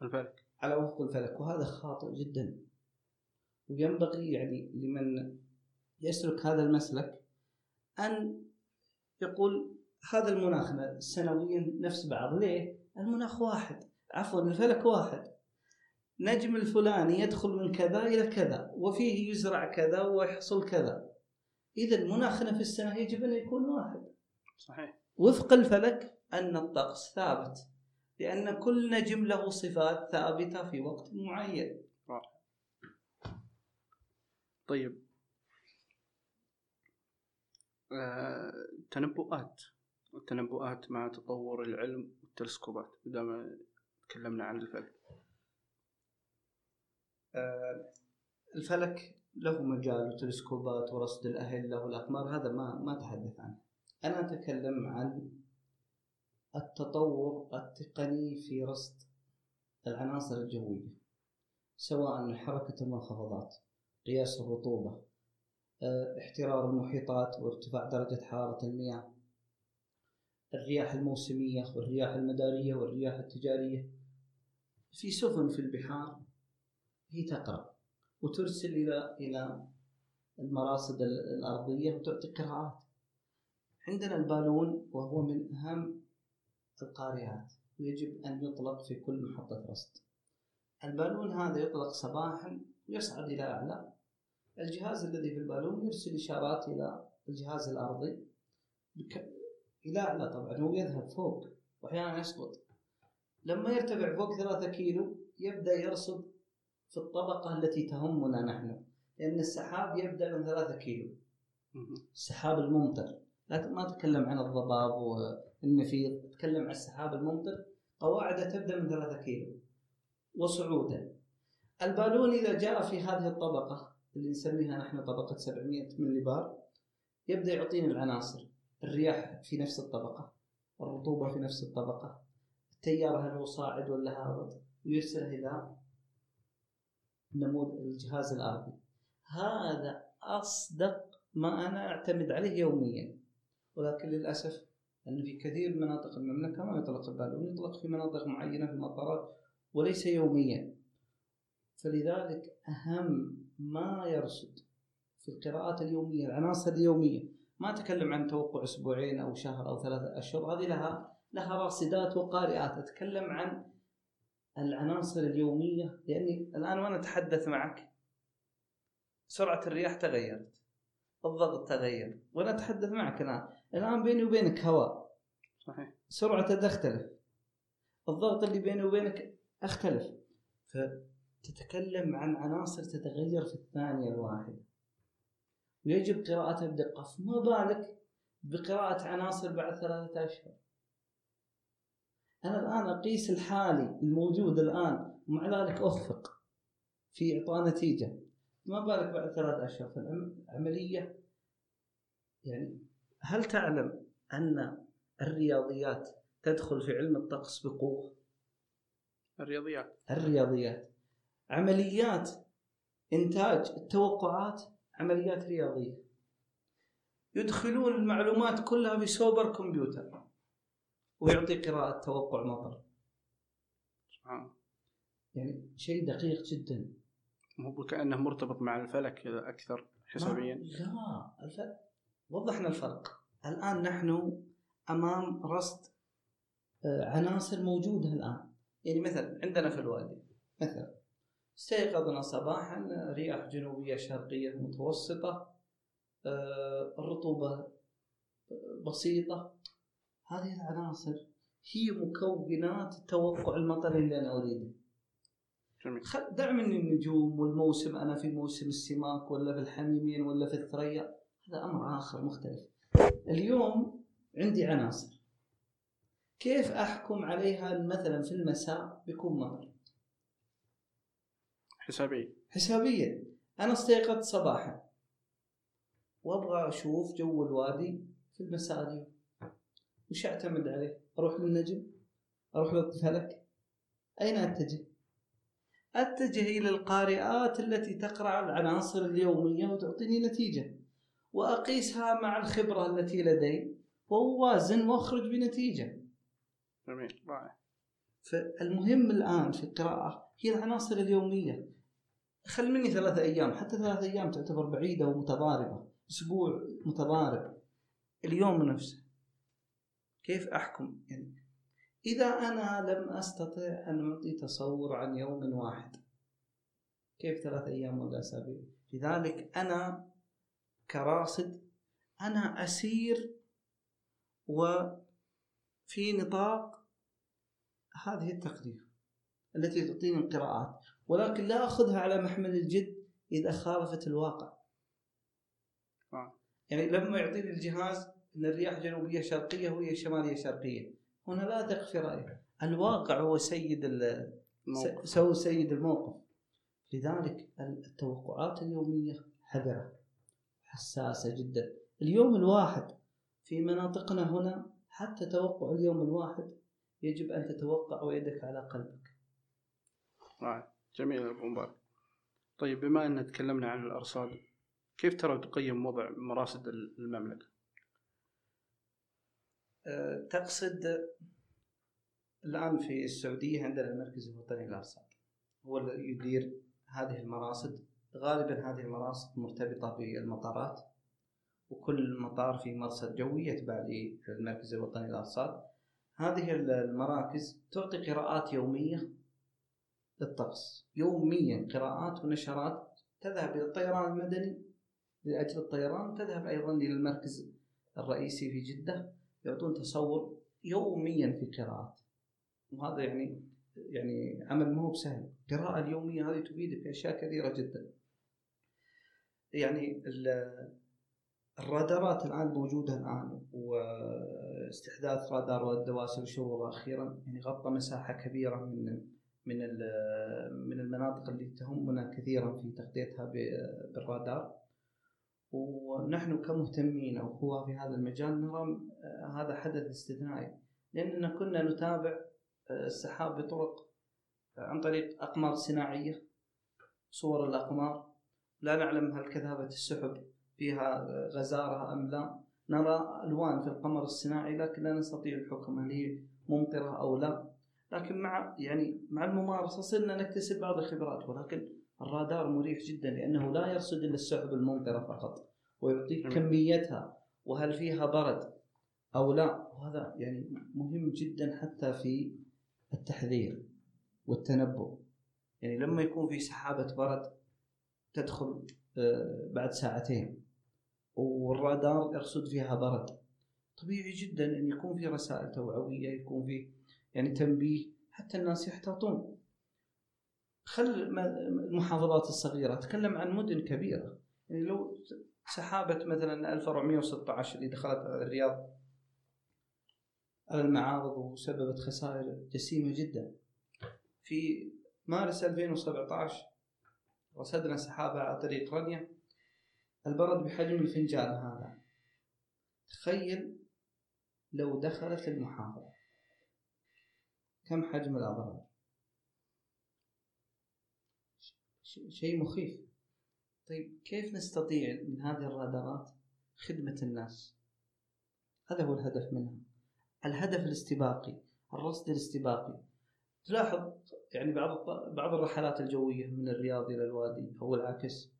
الفلك. على وفق الفلك وهذا خاطئ جدا. وينبغي يعني لمن يسلك هذا المسلك أن يقول هذا المناخ سنويا نفس بعض. ليه؟ المناخ واحد عفوا الفلك واحد. نجم الفلاني يدخل من كذا إلى كذا وفيه يزرع كذا ويحصل كذا. اذا مناخنا في السنة يجب أن يكون واحد. صحيح. وفق الفلك أن الطقس ثابت لأن كل نجم له صفات ثابتة في وقت معين. طيب. آه، تنبؤات. التنبؤات مع تطور العلم والتلسكوبات دام تكلمنا عن الفلك. آه، الفلك له مجال وتلسكوبات ورصد الأهلة والأقمار هذا ما ما أتحدث عنه. أنا أتكلم عن التطور التقني في رصد العناصر الجوية سواء حركة المنخفضات قياس الرطوبة آه، احترار المحيطات وارتفاع درجة حرارة المياه الرياح الموسمية والرياح المدارية والرياح التجارية. في سفن في البحار هي تقرأ وترسل إلى إلى المراصد الأرضية وتعطي قراءات. عندنا البالون وهو من أهم القارئات ويجب أن يطلق في كل محطة رصد. البالون هذا يطلق صباحا ويصعد إلى أعلى. الجهاز الذي في البالون يرسل إشارات إلى الجهاز الأرضي بك... إلى أعلى طبعا هو يذهب فوق وأحيانا يسقط. لما يرتفع فوق ثلاثة كيلو يبدأ يرصد في الطبقة التي تهمنا نحن لأن السحاب يبدأ من ثلاثة كيلو. السحاب الممطر. لا ما أتكلم عن الضباب والنفيض أتكلم عن السحاب الممطر قواعده تبدأ من ثلاثة كيلو وصعودا. البالون إذا جاء في هذه الطبقة اللي نسميها نحن طبقة 700 ملي بار يبدأ يعطيني العناصر الرياح في نفس الطبقة الرطوبة في نفس الطبقة التيار هل هو صاعد ولا هابط ويرسله إلى نموذج الجهاز الأرضي. هذا أصدق ما أنا أعتمد عليه يوميا ولكن للأسف أن في كثير من مناطق المملكة ما يطلق البالون يطلق في مناطق معينة في المطارات وليس يوميا. فلذلك أهم ما يرصد في القراءات اليومية العناصر اليومية ما أتكلم عن توقع أسبوعين أو شهر أو ثلاثة أشهر هذه لها لها راصدات وقارئات. أتكلم عن العناصر اليومية لأني الآن وأنا أتحدث معك. سرعة الرياح تغيرت الضغط تغير وأنا أتحدث معك الآن. الآن بيني وبينك هواء. صحيح. سرعته تختلف الضغط اللي بيني وبينك اختلف. فتتكلم عن عناصر تتغير في الثانية الواحدة. ويجب قراءتها بدقة. فما بالك بقراءة عناصر بعد ثلاثة أشهر؟ أنا الآن أقيس الحالي الموجود الآن ومع ذلك اخفق في إعطاء نتيجة. ما بالك بعد ثلاث أشهر؟ فالعمليه يعني هل تعلم أن الرياضيات. تدخل في علم الطقس بقوة؟ الرياضيات. الرياضيات. عمليات. إنتاج. التوقعات. عمليات رياضية. يدخلون المعلومات كلها بسوبر كمبيوتر. ويعطي قراءة توقع مطر سبحان يعني شيء دقيق جدا. مو كأنه مرتبط مع الفلك أكثر حسابيا. لا. الفلك وضحنا الفرق. الآن نحن أمام رصد آه، عناصر موجودة الآن يعني مثلا عندنا في الوادي مثلا استيقظنا صباحا رياح جنوبية شرقية متوسطة آه، الرطوبة بسيطة هذه العناصر هي مكونات التوقع المطري اللي أنا أريده. جميل. دع مني النجوم والموسم أنا في موسم السماك ولا في الحميمين ولا في الثريا هذا أمر آخر مختلف. اليوم عندي عناصر كيف أحكم عليها مثلا في المساء بيكون مطر؟ حسابيا حسابيا أنا استيقظت صباحا وأبغى أشوف جو الوادي في المساء اليوم وش أعتمد عليه؟ أروح للنجم؟ أروح للفلك؟ أين أتجه؟ أتجه إلى القارئات التي تقرأ العناصر اليومية وتعطيني نتيجة وأقيسها مع الخبرة التي لدي واوازن واخرج بنتيجة. جميل رائع. فالمهم الآن في القراءة هي العناصر اليومية. خل مني ثلاثة أيام حتى ثلاثة أيام تعتبر بعيدة ومتضاربة أسبوع متضارب اليوم نفسه كيف أحكم يعني إذا أنا لم أستطع أن أعطي تصور عن يوم واحد كيف ثلاث أيام ولا أسابيع لذلك أنا كراصد أنا أسير وفي نطاق هذه التقدير التي تعطيني القراءات ولكن لا أخذها على محمل الجد إذا خالفت الواقع آه. يعني لما يعطيني الجهاز إن الرياح جنوبية شرقية وهي شمالية شرقية هنا لا ثق في رأيه الواقع هو سيد الموقف. سو سيد الموقف لذلك التوقعات اليومية حذرة حساسة جدا اليوم الواحد في مناطقنا هنا حتى توقع اليوم الواحد يجب أن تتوقع ويدك على قلبك آه. جميل أبو مبارك طيب بما أن تكلمنا عن الأرصاد كيف ترى تقيم وضع مراصد المملكة؟ أه، تقصد الآن في السعودية عندنا المركز الوطني للأرصاد هو الذي يدير هذه المراصد غالبا هذه المراصد مرتبطة بالمطارات وكل مطار في مرصد جوي يتبع للمركز الوطني للأرصاد هذه المراكز تعطي قراءات يومية للطقس. يوميا قراءات ونشرات تذهب إلى الطيران المدني. لأجل الطيران تذهب أيضا إلى المركز الرئيسي في جدة. يعطون تصور يوميا في قراءات. وهذا يعني يعني عمل ما هو بسهل. القراءة اليومية هذه تفيدك في أشياء كثيرة جدا. يعني الرادارات الآن موجودة الآن واستحداث رادار والدواسر الشهور أخيرا يعني غطى مساحة كبيرة من من من المناطق اللي تهمنا كثيرا في تغطيتها بالرادار. ونحن كمهتمين أو قوى في هذا المجال نرى هذا حدث استثنائي لأننا كنا نتابع السحاب بطرق عن طريق أقمار صناعية صور الأقمار. لا نعلم هل كثافه السحب فيها غزارة أم لا نرى ألوان في القمر الصناعي لكن لا نستطيع الحكم هل هي ممطره أو لا. لكن مع يعني مع الممارسة صرنا نكتسب بعض الخبرات ولكن الرادار مريح جدا لأنه لا يرصد إلا السحب الممطره فقط ويعطيك كميتها وهل فيها برد أو لا. وهذا يعني مهم جدا حتى في التحذير والتنبؤ. يعني لما يكون في سحابة برد تدخل آه، بعد ساعتين. والرادار يرصد فيها برد. طبيعي جدا أن يكون في رسائل توعوية يكون في يعني تنبيه حتى الناس يحتاطون. خل المحافظات الصغيرة أتكلم عن مدن كبيرة. يعني لو سحابة مثلا 1416 اللي دخلت على الرياض على المعارض وسببت خسائر جسيمة جدا. في مارس 2017 رصدنا سحابة على طريق رنيا البرد بحجم الفنجان هذا. تخيل لو دخلت المحافظة. كم حجم الأضرار شيء مخيف. طيب كيف نستطيع من هذه الرادارات خدمة الناس؟ هذا هو الهدف منها. الهدف الاستباقي الرصد الاستباقي. تلاحظ يعني بعض بعض الرحلات الجوية من الرياض إلى الوادي أو العكس.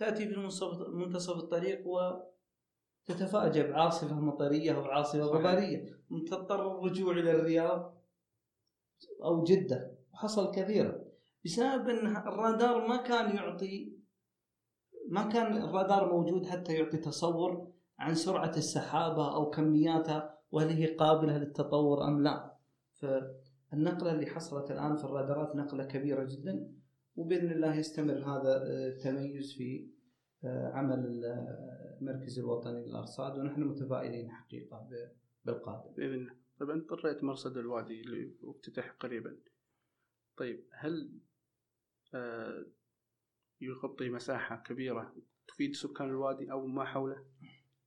تأتي في منتصف الطريق وتتفاجأ بعاصفة مطرية أو عاصفة غبارية تضطر الرجوع إلى الرياض أو جدة. وحصل كثيرا. بسبب أن الرادار ما كان يعطي ما كان الرادار موجود حتى يعطي تصور عن سرعة السحابة أو كمياتها وهل هي قابلة للتطور أم لا. فالنقلة اللي حصلت الآن في الرادارات نقلة كبيرة جدا. وبإذن الله يستمر هذا التميز في عمل المركز الوطني للأرصاد ونحن متفائلين حقيقة بالقادم. بإذن الله. طيب أنت طريت مرصد الوادي اللي افتتح قريبا. طيب هل آه يغطي مساحة كبيرة تفيد سكان الوادي أو ما حوله؟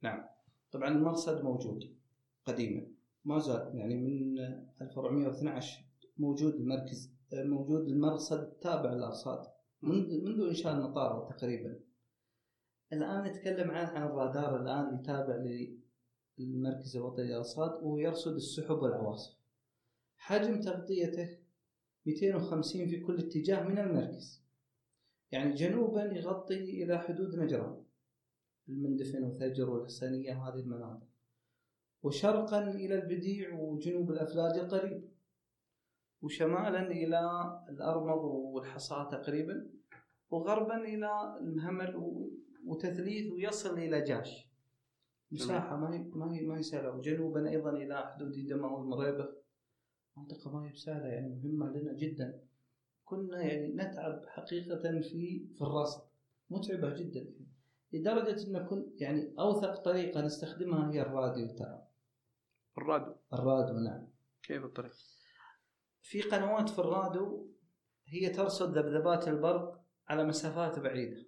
نعم. طبعا المرصد موجود قديما. ما زال يعني من 1412 موجود المركز موجود المرصد تابع للأرصاد منذ منذ إنشاء المطار تقريبا. الآن نتكلم عن عن الرادار الآن اللي تابع المركز الوطني للأرصاد ويرصد السحب والعواصف. حجم تغطيته 250 في كل اتجاه من المركز. يعني جنوبا يغطي إلى حدود نجران المندفن وثجر والحسنية وهذه المناطق. وشرقا إلى البديع وجنوب الأفلاج القريب. وشمالا إلى الأرمض والحصاة تقريبا وغربا إلى المهمل وتثليث ويصل إلى جاش. مساحة ما هي ما هي ما هي سهلة. وجنوبا أيضا إلى حدود دماء والمريبة منطقة ما هي بسهلة يعني مهمة لنا جدا. كنا يعني نتعب حقيقة في في الرصد. متعبة جدا لدرجة أن كن يعني أوثق طريقة نستخدمها هي الراديو ترى. الراديو. الراديو نعم. كيف الطريقة؟ في قنوات في الراديو هي ترصد ذبذبات البرق على مسافات بعيدة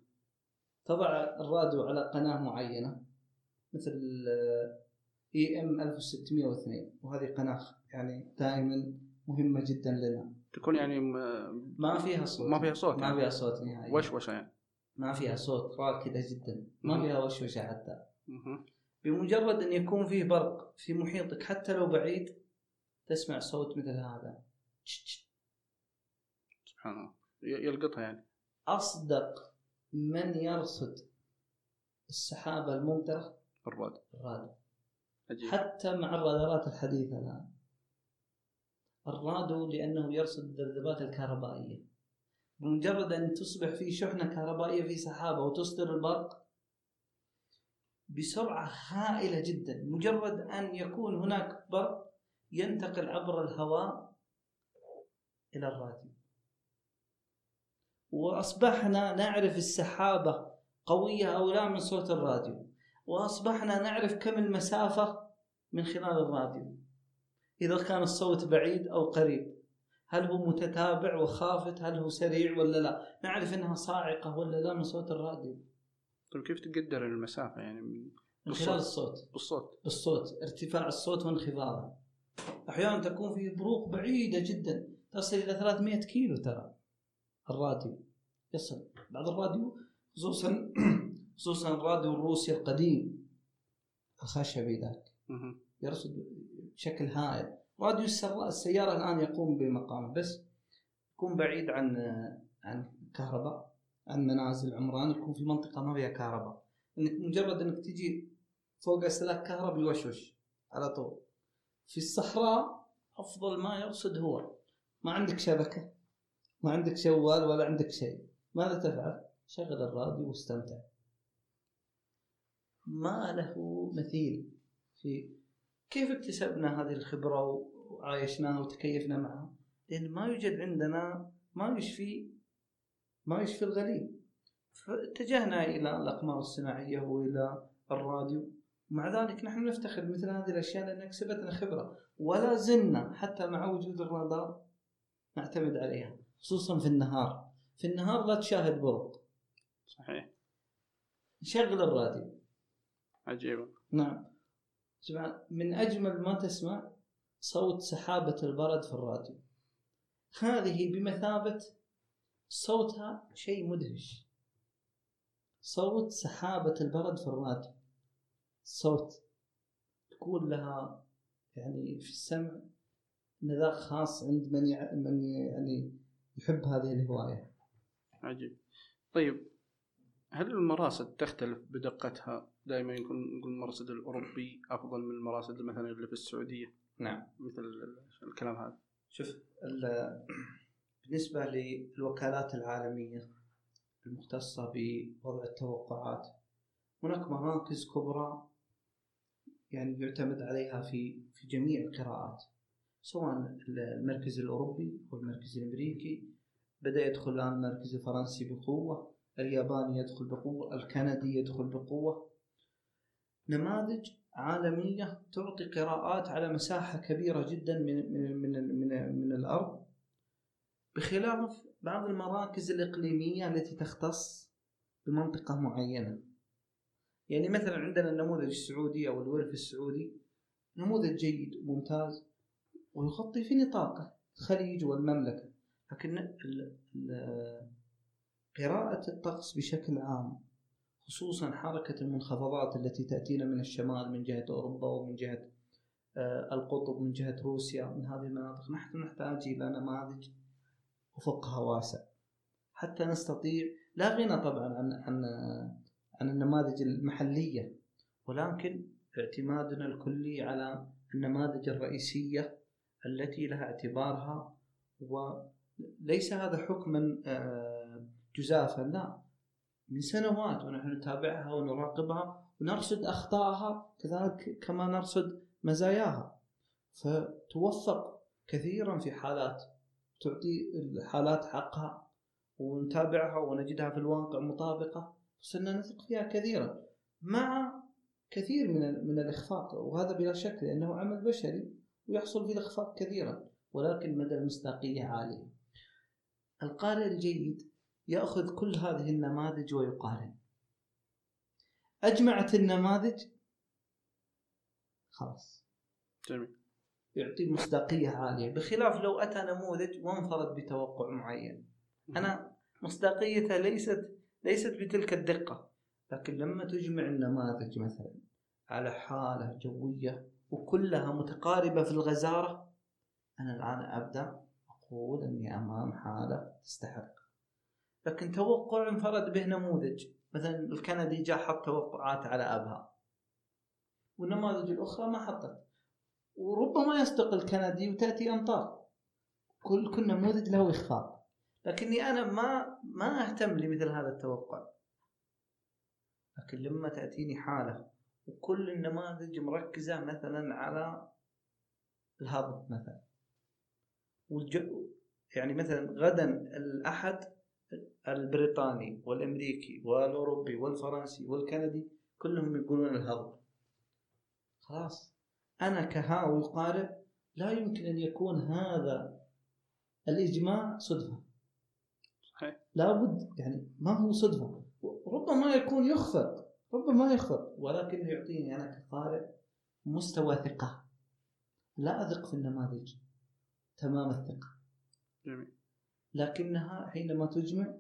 تضع الراديو على قناة معينة مثل إي إم 1602 وهذه قناة يعني دائما مهمة جدا لنا تكون يعني م- ما فيها صوت ما فيها صوت ما يعني. فيها صوت نهائيا وشوشة يعني ما فيها صوت راكدة جدا ما. فيها وشوشة حتى. بمجرد أن يكون فيه برق في محيطك حتى لو بعيد تسمع صوت مثل هذا. سبحان الله. يلقطها يعني. أصدق من يرصد السحابة الممطرة؟ الراد الراديو. عجيب. حتى مع الرادارات الحديثة الآن. الراديو لأنه يرصد الذبذبات الكهربائية. بمجرد أن تصبح في شحنة كهربائية في سحابة وتصدر البرق بسرعة هائلة جدا. مجرد أن يكون هناك برق ينتقل عبر الهواء إلى الراديو. وأصبحنا نعرف السحابة قوية أو لا من صوت الراديو. وأصبحنا نعرف كم المسافة من خلال الراديو. إذا كان الصوت بعيد أو قريب هل هو متتابع وخافت هل هو سريع ولا لا؟ نعرف أنها صاعقة ولا لا من صوت الراديو. طيب كيف تقدر المسافة؟ يعني من من خلال الصوت. بالصوت بالصوت ارتفاع الصوت وانخفاضه. أحيانا تكون في بروق بعيدة جدا. تصل إلى 300 كيلو ترى الراديو. يصل. بعض الراديو خصوصا خصوصا الراديو الروسي القديم. الخشبي ذاك. يرصد بشكل هائل. راديو السيارة الآن يقوم بمقامه. بس يكون بعيد عن عن كهرباء عن منازل عمران. يكون في منطقة ما فيها كهرباء. إنك مجرد إنك تجي فوق اسلاك كهرباء يوشوش على طول. في الصحراء أفضل ما يرصد هو. ما عندك شبكة ما عندك جوال ولا عندك شيء. ماذا تفعل؟ شغل الراديو واستمتع. ما له مثيل في كيف اكتسبنا هذه الخبرة وعايشناها وتكيفنا معها؟ لأن ما يوجد عندنا ما يشفي ما يشفي الغليل. فاتجهنا إلى الأقمار الصناعية وإلى الراديو. مع ذلك نحن نفتخر مثل هذه الأشياء لأنها كسبتنا خبرة. ولا زلنا حتى مع وجود الرادار نعتمد عليها خصوصا في النهار. في النهار لا تشاهد برق. صحيح. شغل الراديو. عجيب. نعم. سبحان من أجمل ما تسمع صوت سحابة البرد في الراديو. هذه بمثابة صوتها شيء مدهش. صوت سحابة البرد في الراديو. صوت تكون لها يعني في السمع مذاق خاص عند من يع- من يعني يحب هذه الهواية. عجيب. طيب هل المراصد تختلف بدقتها؟ دائما يكون نقول المرصد الأوروبي أفضل من المراصد مثلا اللي في السعودية. نعم. مثل ال- الكلام هذا. شوف ال- بالنسبة للوكالات العالمية المختصة بوضع التوقعات هناك مراكز كبرى يعني يعتمد عليها في في جميع القراءات. سواء المركز الأوروبي والمركز الأمريكي. بدأ يدخل الآن المركز الفرنسي بقوة الياباني يدخل بقوة الكندي يدخل بقوة. نماذج عالمية تعطي قراءات على مساحة كبيرة جدا من من من من, من الأرض. بخلاف بعض المراكز الإقليمية التي تختص بمنطقة معينة. يعني مثلا عندنا النموذج السعودي أو الورف السعودي. نموذج جيد وممتاز ويغطي في نطاقه الخليج والمملكة. لكن قراءة الطقس بشكل عام خصوصا حركة المنخفضات التي تأتينا من الشمال من جهة أوروبا ومن جهة آه، القطب من جهة روسيا من هذه المناطق نحن نحتاج إلى نماذج أفقها واسع. حتى نستطيع لا غنى طبعا عن عن عن النماذج المحلية ولكن اعتمادنا الكلي على النماذج الرئيسية التي لها اعتبارها وليس هذا حكما آه، جزافا لا. من سنوات ونحن نتابعها ونراقبها ونرصد أخطائها كذلك كما نرصد مزاياها. فتوفق كثيرا في حالات تعطي الحالات حقها ونتابعها ونجدها في الواقع مطابقة صرنا نثق فيها كثيرا. مع كثير من من الإخفاق وهذا بلا شك لأنه عمل بشري ويحصل فيه الإخفاق كثيرا ولكن مدى المصداقية عالية. القارئ الجيد يأخذ كل هذه النماذج ويقارن. أجمعت النماذج؟ خلاص. جميل. يعطي مصداقية عالية. بخلاف لو أتى نموذج وانفرد بتوقع معين. أنا مصداقيته ليست ليست بتلك الدقة. لكن لما تجمع النماذج مثلا على حالة جوية وكلها متقاربة في الغزارة. أنا الآن أبدأ أقول أني أمام حالة تستحق. لكن توقع انفرد به نموذج. مثلا الكندي جاء حط توقعات على أبها. والنماذج الأخرى ما حطت. وربما يصدق الكندي وتأتي أمطار. كل كل نموذج له إخفاق. لكني أنا ما ما أهتم لمثل هذا التوقع. لكن لما تأتيني حالة وكل النماذج مركزة مثلا على الهضم مثلا. والج... يعني مثلا غدا الأحد البريطاني والأمريكي والأوروبي والفرنسي والكندي كلهم يقولون الهضم. خلاص. أنا كهاوي قارئ لا يمكن أن يكون هذا الإجماع صدفة. صحيح. لابد يعني ما هو صدفة. ربما يكون يخفق. ربما يخفق ولكنه يعطيني أنا كقارئ مستوى ثقة. لا أثق في النماذج تمام الثقة. جميل. لكنها حينما تجمع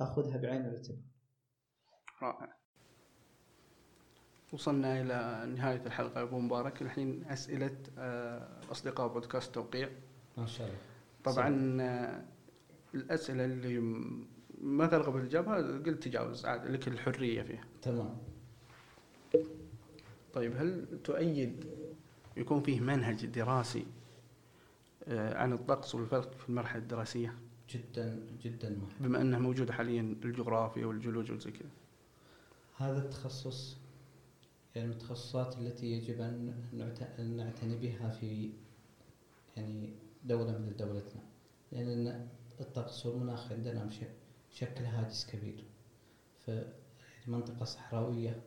أخذها بعين الاعتبار. رائع. وصلنا إلى نهاية الحلقة. يا أبو مبارك الحين أسئلة آه، أصدقاء بودكاست توقيع. ما شاء الله. طبعا آه، الأسئلة اللي ما ترغب الإجابة قلت تجاوز عاد لك الحرية فيها. تمام. طيب هل تؤيد يكون فيه منهج دراسي آه، عن الطقس والفلك في المرحلة الدراسية؟ جدا جدا مهم بما أنه موجود حاليا الجغرافيا والجيولوجيا وزي كذا. هذا التخصص يعني التخصصات التي يجب أن نعتني بها في يعني دولة مثل دولتنا. لأن الطقس والمناخ عندنا شكل هاجس كبير. في منطقة صحراوية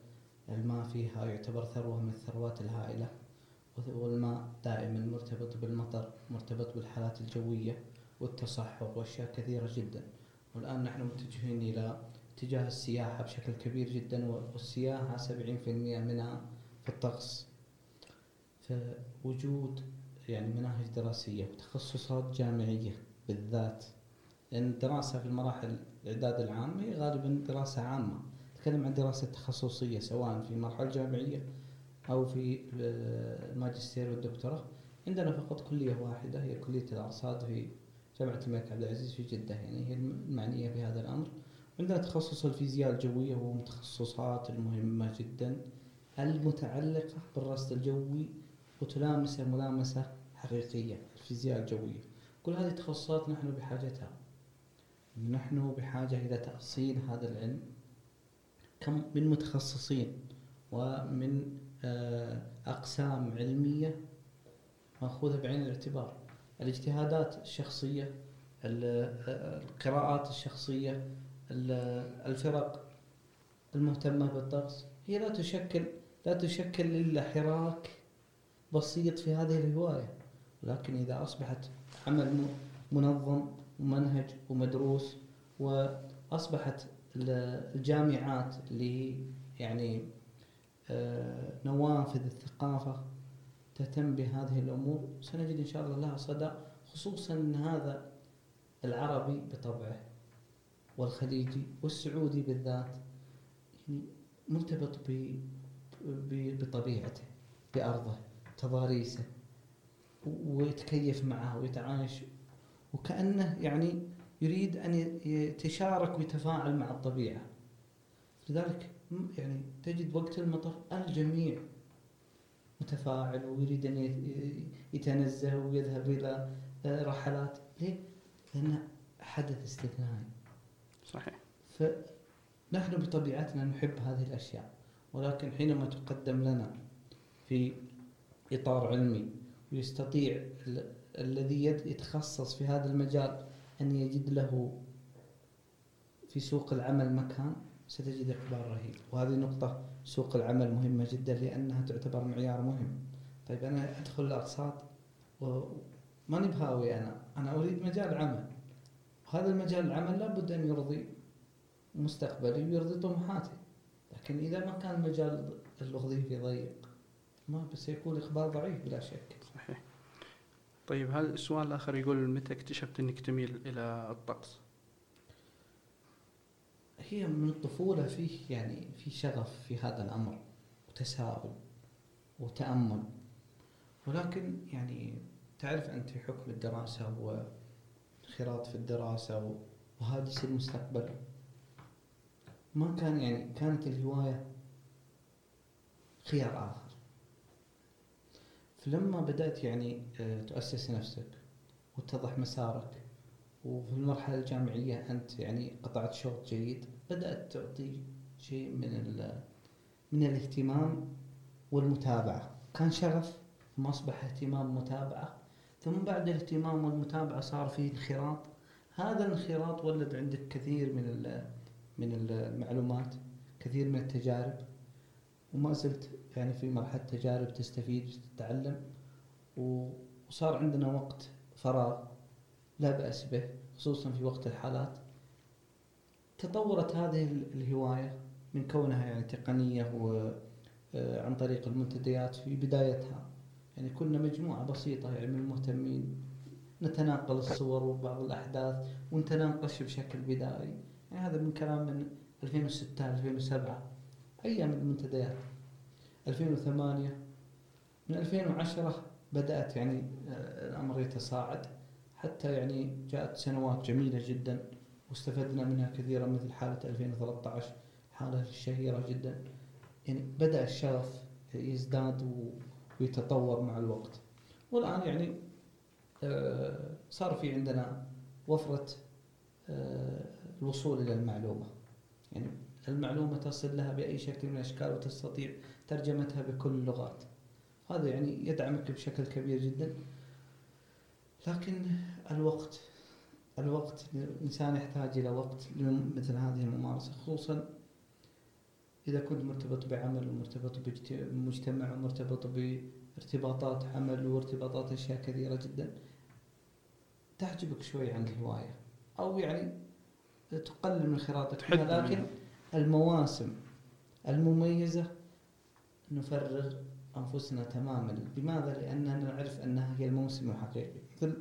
الماء فيها يعتبر ثروة من الثروات الهائلة والماء دائما مرتبط بالمطر مرتبط بالحالات الجوية والتصحر وأشياء كثيرة جدا. والآن نحن متجهين إلى اتجاه السياحة بشكل كبير جدا والسياحة 70% منها في الطقس. فوجود يعني مناهج دراسية وتخصصات جامعية بالذات لأن الدراسة في المراحل الإعداد العام هي غالبا دراسة عامة. نتكلم عن دراسة تخصصية سواء في مرحلة جامعية أو في آه، الماجستير والدكتوراه عندنا فقط كلية واحدة هي كلية الأرصاد في جامعة الملك عبد العزيز في جدة يعني هي المعنية بهذا الأمر. عندنا تخصص الفيزياء الجوية وهو من التخصصات المهمة جدا المتعلقة بالرصد الجوي وتلامسه ملامسة حقيقية الفيزياء الجوية. كل هذه التخصصات نحن بحاجتها. نحن بحاجة إلى تأصيل هذا العلم. كم من متخصصين ومن آه، أقسام علمية مأخوذة بعين الاعتبار. الاجتهادات الشخصية ال- آه، القراءات الشخصية ال- الفرق المهتمة بالطقس هي لا تشكل لا تشكل إلا حراك بسيط في هذه الهواية. ولكن إذا أصبحت عمل منظم ومنهج ومدروس وأصبحت الجامعات اللي يعني آه، نوافذ الثقافة تهتم بهذه الأمور. سنجد إن شاء الله لها صدى خصوصا أن هذا العربي بطبعه والخليجي والسعودي بالذات يعني مرتبط بطبيعته بأرضه تضاريسه ويتكيف معها ويتعايش وكأنه يعني يريد ي- يتشارك ويتفاعل مع الطبيعة. لذلك يعني تجد وقت المطر الجميع متفاعل ويريد ي- يتنزه ويذهب آه، رحلات. ليه؟ لأنه حدث استثنائي. صحيح. فنحن بطبيعتنا نحب هذه الأشياء ولكن حينما تقدم لنا في إطار علمي ويستطيع ال- الذي يتخصص في هذا المجال أن يجد له في سوق العمل مكان ستجد إقبال رهيب. وهذه نقطة سوق العمل مهمة جدا لأنها تعتبر معيار مهم. طيب أنا أدخل الأقساط وماني بهاوي أنا. أنا أريد مجال عمل. هذا المجال العمل لابد أن يرضي مستقبلي ويرضي طموحاتي. لكن إذا ما كان المجال الوظيفي ضيق ما بس يكون إقبال ضعيف بلا شك. طيب هذا السؤال الآخر يقول متى اكتشفت أنك تميل إلى الطقس؟ هي من الطفولة فيه يعني في شغف في هذا الأمر وتساؤل وتأمل. ولكن يعني تعرف أنت حكم الدراسة وانخراط في الدراسة وهاجس المستقبل ما كان يعني كانت الهواية خيار آخر. فلما بدأت يعني آه، تؤسس نفسك واتضح مسارك وفي المرحلة الجامعية أنت يعني قطعت شوط جيد بدأت تعطي شيء من من الاهتمام والمتابعة. كان شغف ثم أصبح اهتمام متابعة. ثم بعد الاهتمام والمتابعة صار في انخراط. هذا الانخراط ولد عندك كثير من من ال- المعلومات كثير من التجارب. وما زلت يعني في مرحلة تجارب تستفيد تتعلم وصار عندنا وقت فراغ لا بأس به خصوصا في وقت الحالات. تطورت هذه ال- الهواية من كونها يعني تقنية وعن طريق المنتديات في بدايتها. يعني كنا مجموعة بسيطة يعني من المهتمين نتناقل الصور وبعض الأحداث ونتناقش بشكل بدائي. يعني هذا من كلام من 2006 2007 أيام المنتديات. 2008 من 2010 بدأت يعني آه، الأمر يتصاعد. حتى يعني جاءت سنوات جميلة جدا واستفدنا منها كثيرا مثل حالة 2013 حالة شهيرة جدا. يعني بدأ الشغف يزداد ويتطور مع الوقت. والآن يعني آه، صار في عندنا وفرة آه، الوصول إلى المعلومة. يعني المعلومة تصل لها بأي شكل من الأشكال وتستطيع ترجمتها بكل اللغات هذا يعني يدعمك بشكل كبير جدا. لكن الوقت الوقت الإنسان يحتاج إلى وقت لمثل هذه الممارسة خصوصا إذا كنت مرتبط بعمل ومرتبط بمجتمع ومرتبط بارتباطات عمل وارتباطات أشياء كثيرة جدا تحجبك شوي عن الهواية. أو يعني تقلل من خراطك لكن. المواسم المميزة نفرغ أنفسنا تماما. لماذا؟ لأننا نعرف أنها هي الموسم الحقيقي. مثل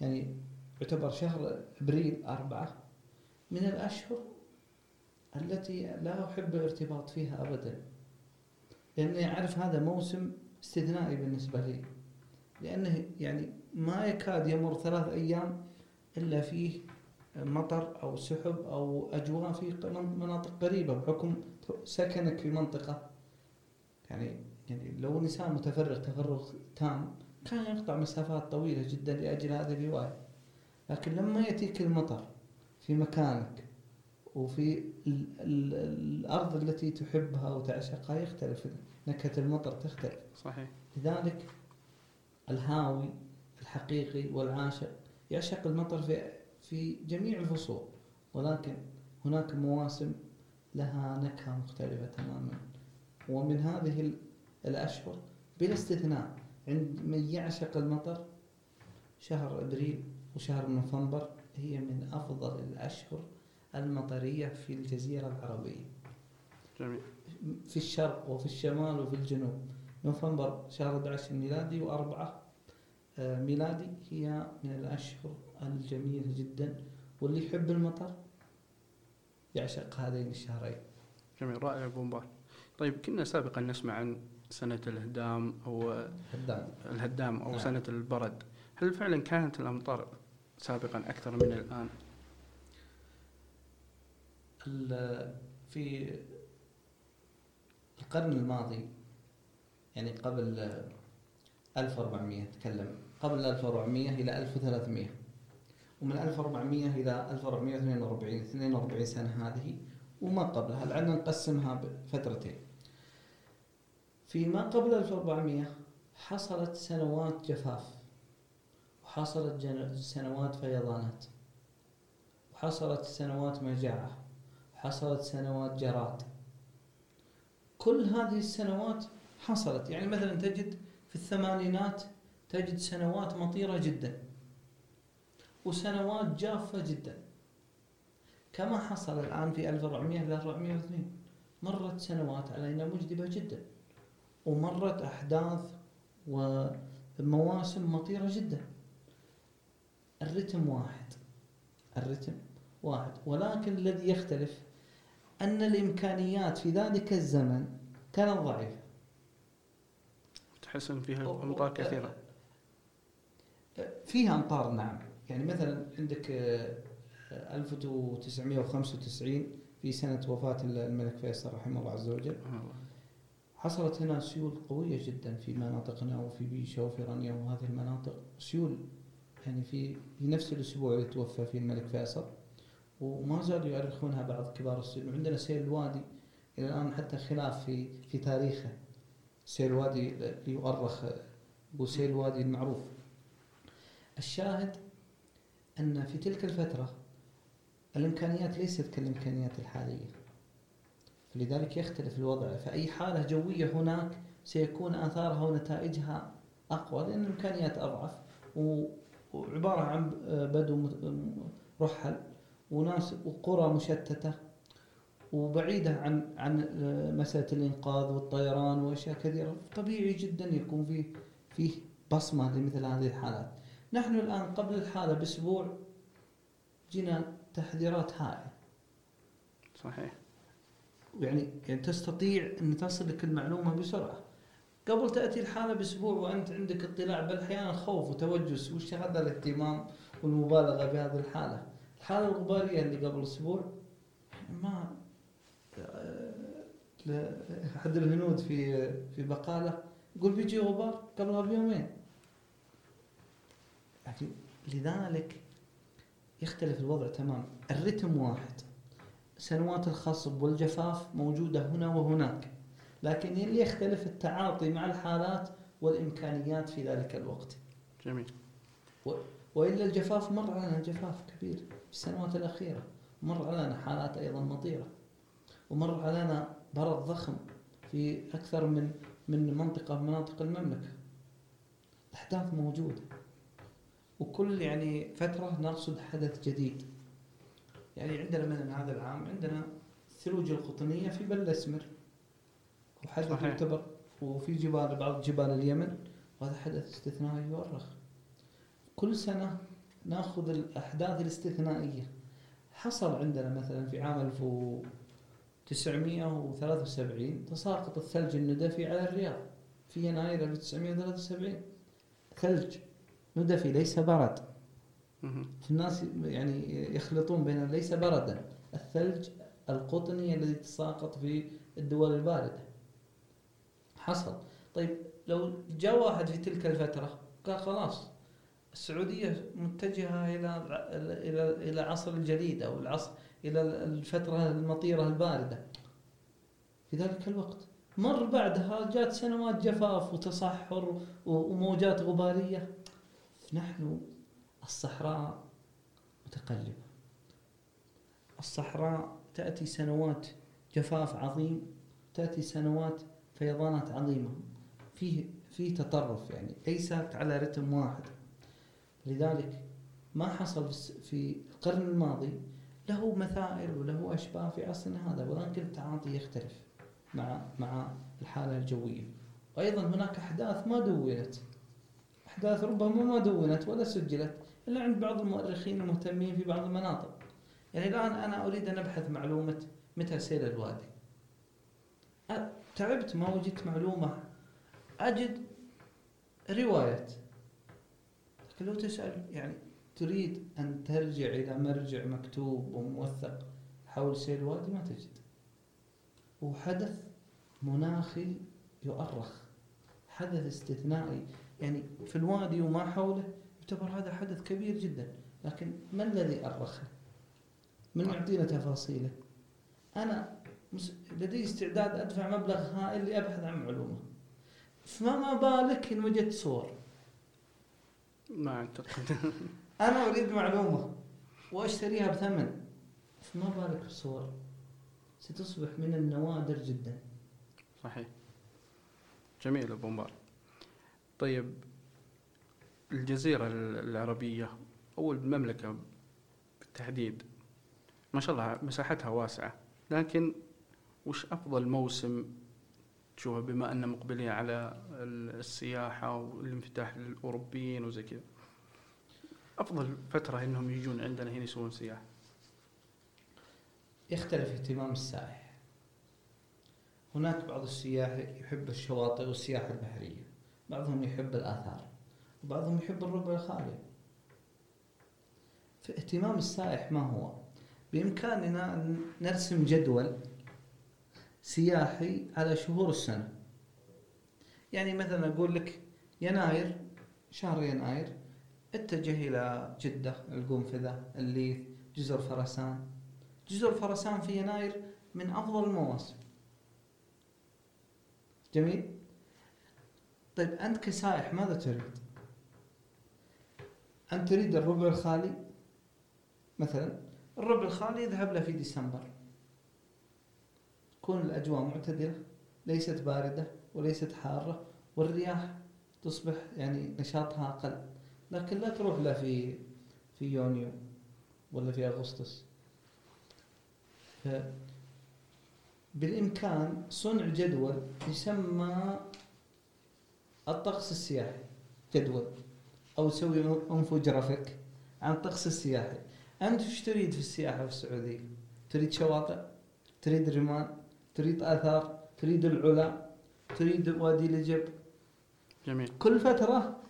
يعني يعتبر شهر أبريل أربعة من الأشهر التي لا أحب الارتباط فيها أبدا. لأني أعرف هذا موسم استثنائي بالنسبة لي. لأنه يعني ما يكاد يمر ثلاث أيام إلا فيه مطر أو سحب أو أجواء في مناطق قريبة بحكم سكنك في منطقة. يعني يعني لو الإنسان متفرغ تفرغ تام كان يقطع مسافات طويلة جدا لأجل هذه الهواية لكن لما يأتيك المطر في مكانك وفي ال ال الأرض التي تحبها وتعشقها يختلف نكهة المطر تختلف. صحيح. لذلك الهاوي الحقيقي والعاشق يعشق المطر في في جميع الفصول ولكن هناك مواسم لها نكهة مختلفة تماما. ومن هذه ال- الأشهر بلا استثناء عند من يعشق المطر شهر أبريل وشهر نوفمبر هي من أفضل الأشهر المطرية في الجزيرة العربية. جميل. في الشرق وفي الشمال وفي الجنوب. نوفمبر شهر 11 ميلادي وأربعة آه، ميلادي هي من الأشهر الجميلة جدا. واللي يحب المطر يعشق هذين الشهرين. جميل. رائع أبو مبارك. طيب كنا سابقا نسمع عن سنة الهدام أو هدام الهدام أو نعم. سنة البرد هل فعلا كانت الأمطار سابقا أكثر من الآن؟ ال- في القرن الماضي يعني قبل آه، 1400 نتكلم قبل 1400 إلى 1300 ومن 1400 إلى 1442 42 سنة هذه وما قبلها لعلنا نقسمها بفترتين. في ما قبل 1400 حصلت سنوات جفاف وحصلت سنوات فيضانات وحصلت سنوات مجاعة حصلت سنوات جراد. كل هذه السنوات حصلت يعني مثلا تجد في الثمانينات تجد سنوات مطيرة جدا وسنوات جافة جدا. كما حصل الآن في 1400 إلى 402 مرت سنوات علينا مجدبة جدا ومرت أحداث ومواسم مطيرة جدا. الرتم واحد الرتم واحد. ولكن الذي يختلف أن الإمكانيات في ذلك الزمن كانت ضعيفة. تحس إن فيها أمطار كثيرة. فيها أمطار نعم. يعني مثلا عندك آه، 1995 في سنة وفاة الملك فيصل رحمه الله عز وجل. حصلت هنا سيول قوية جدا في مناطقنا وفي بيشة وفي رانيا وهذه المناطق. سيول يعني في في نفس الأسبوع اللي توفى فيه الملك فيصل. وما زالوا يؤرخونها بعض كبار السيول. وعندنا سيل الوادي إلى الآن حتى خلاف في في تاريخه. سيل الوادي اللي يؤرخ هو سيل الوادي المعروف. الشاهد أن في تلك الفترة الإمكانيات ليست كالإمكانيات الحالية. فلذلك يختلف الوضع. فأي حالة جوية هناك سيكون آثارها ونتائجها أقوى لأن الإمكانيات أضعف. وعبارة عن بدو رحل وناس وقرى مشتتة وبعيدة عن عن مسألة الإنقاذ والطيران وأشياء كثيرة. طبيعي جدا يكون فيه فيه بصمة لمثل هذه الحالات. نحن الآن قبل الحالة بأسبوع جينا تحذيرات هائلة صحيح يعني يعني تستطيع أن تصل لك المعلومة بسرعة. قبل تأتي الحالة بأسبوع وأنت عندك اطلاع بل أحيانا خوف وتوجس وش هذا الاهتمام والمبالغة بهذه الحالة. الحالة الغبارية اللي قبل أسبوع ما آه، أحد الهنود في في بقالة يقول بيجي غبار قبلها بيومين. لكن لذلك يختلف الوضع تماما، الرتم واحد. سنوات الخصب والجفاف موجودة هنا وهناك. لكن اللي يختلف التعاطي مع الحالات والإمكانيات في ذلك الوقت. جميل. وإلا الجفاف مر علينا جفاف كبير في السنوات الأخيرة. مر علينا حالات أيضا مطيرة. ومر علينا برد ضخم في أكثر من من منطقة من مناطق المملكة. الأحداث موجودة. وكل يعني فترة نرصد حدث جديد. يعني عندنا مثلا هذا العام عندنا الثلوج القطنية في بل الأسمر وحدث. يعتبر وفي جبال بعض جبال اليمن. وهذا حدث استثنائي يؤرخ. كل سنة نأخذ الأحداث الاستثنائية. حصل عندنا مثلا في عام 1973 تساقط الثلج الندفي على الرياض. في يناير 1973 ثلج. ندفي ليس برد. الناس يعني يخلطون بين ليس بردا الثلج القطني الذي تساقط في الدول الباردة. حصل. طيب لو جاء واحد في تلك الفترة قال خلاص السعودية متجهة إلى إلى إلى عصر الجليد أو العصر إلى الفترة المطيرة الباردة. في ذلك الوقت. مر بعدها جات سنوات جفاف وتصحر وموجات غبارية. نحن الصحراء متقلبة. الصحراء تأتي سنوات جفاف عظيم تأتي سنوات فيضانات عظيمة. فيه فيه تطرف يعني ليست على رتم واحد. لذلك ما حصل في القرن الماضي له مثائل وله أشباه في عصرنا هذا ولكن التعاطي يختلف مع مع الحالة الجوية. وأيضا هناك أحداث ما دونت أحداث ربما ما دونت ولا سجلت إلا عند بعض المؤرخين المهتمين في بعض المناطق. يعني الآن أنا أريد أن أبحث معلومة متى سيل الوادي. تعبت ما وجدت معلومة. أجد رواية. لكن لو تسأل يعني تريد أن ترجع إلى مرجع مكتوب وموثق حول سيل الوادي ما تجد. هو حدث مناخي يؤرخ. حدث استثنائي. يعني في الوادي وما حوله يعتبر هذا حدث كبير جدا. لكن ما الذي أرخه؟ من يعطينا تفاصيله. أنا لدي استعداد أدفع مبلغ هائل لأبحث عن معلومة. فما بالك إن وجدت صور؟ ما أعتقد. أنا أريد معلومة وأشتريها بثمن. فما بالك بصور ستصبح من النوادر جدا. صحيح. جميل أبو مبارك. طيب الجزيرة العربية أو المملكة بالتحديد ما شاء الله مساحتها واسعة لكن وش أفضل موسم تشوفه بما أن مقبلين على السياحة والانفتاح للأوروبيين وزي كذا؟ أفضل فترة إنهم يجون عندنا هنا يسوون سياحة. يختلف اهتمام السائح. هناك بعض السياح يحب الشواطئ والسياحة البحرية. بعضهم يحب الآثار وبعضهم يحب الربع الخالي فاهتمام السائح ما هو؟ بإمكاننا أن نرسم جدول سياحي على شهور السنة. يعني مثلا أقول لك يناير شهر يناير اتجه إلى جدة القنفذة الليث جزر فرسان. جزر فرسان في يناير من أفضل المواسم. جميل؟ طيب أنت كسائح ماذا تريد؟ أنت تريد الربع الخالي؟ مثلا الربع الخالي يذهب له في ديسمبر. تكون الأجواء معتدلة ليست باردة وليست حارة والرياح تصبح يعني نشاطها أقل. لكن لا تروح له في في يونيو ولا في أغسطس. بالإمكان صنع جدول يسمى الطقس السياحي جدول. أو تسوي انفوجرافيك عن الطقس السياحي. أنت وش تريد في السياحة في السعودية؟ تريد شواطئ؟ تريد رمال؟ تريد آثار؟ تريد العلا؟ تريد وادي لجب جميل. كل فترة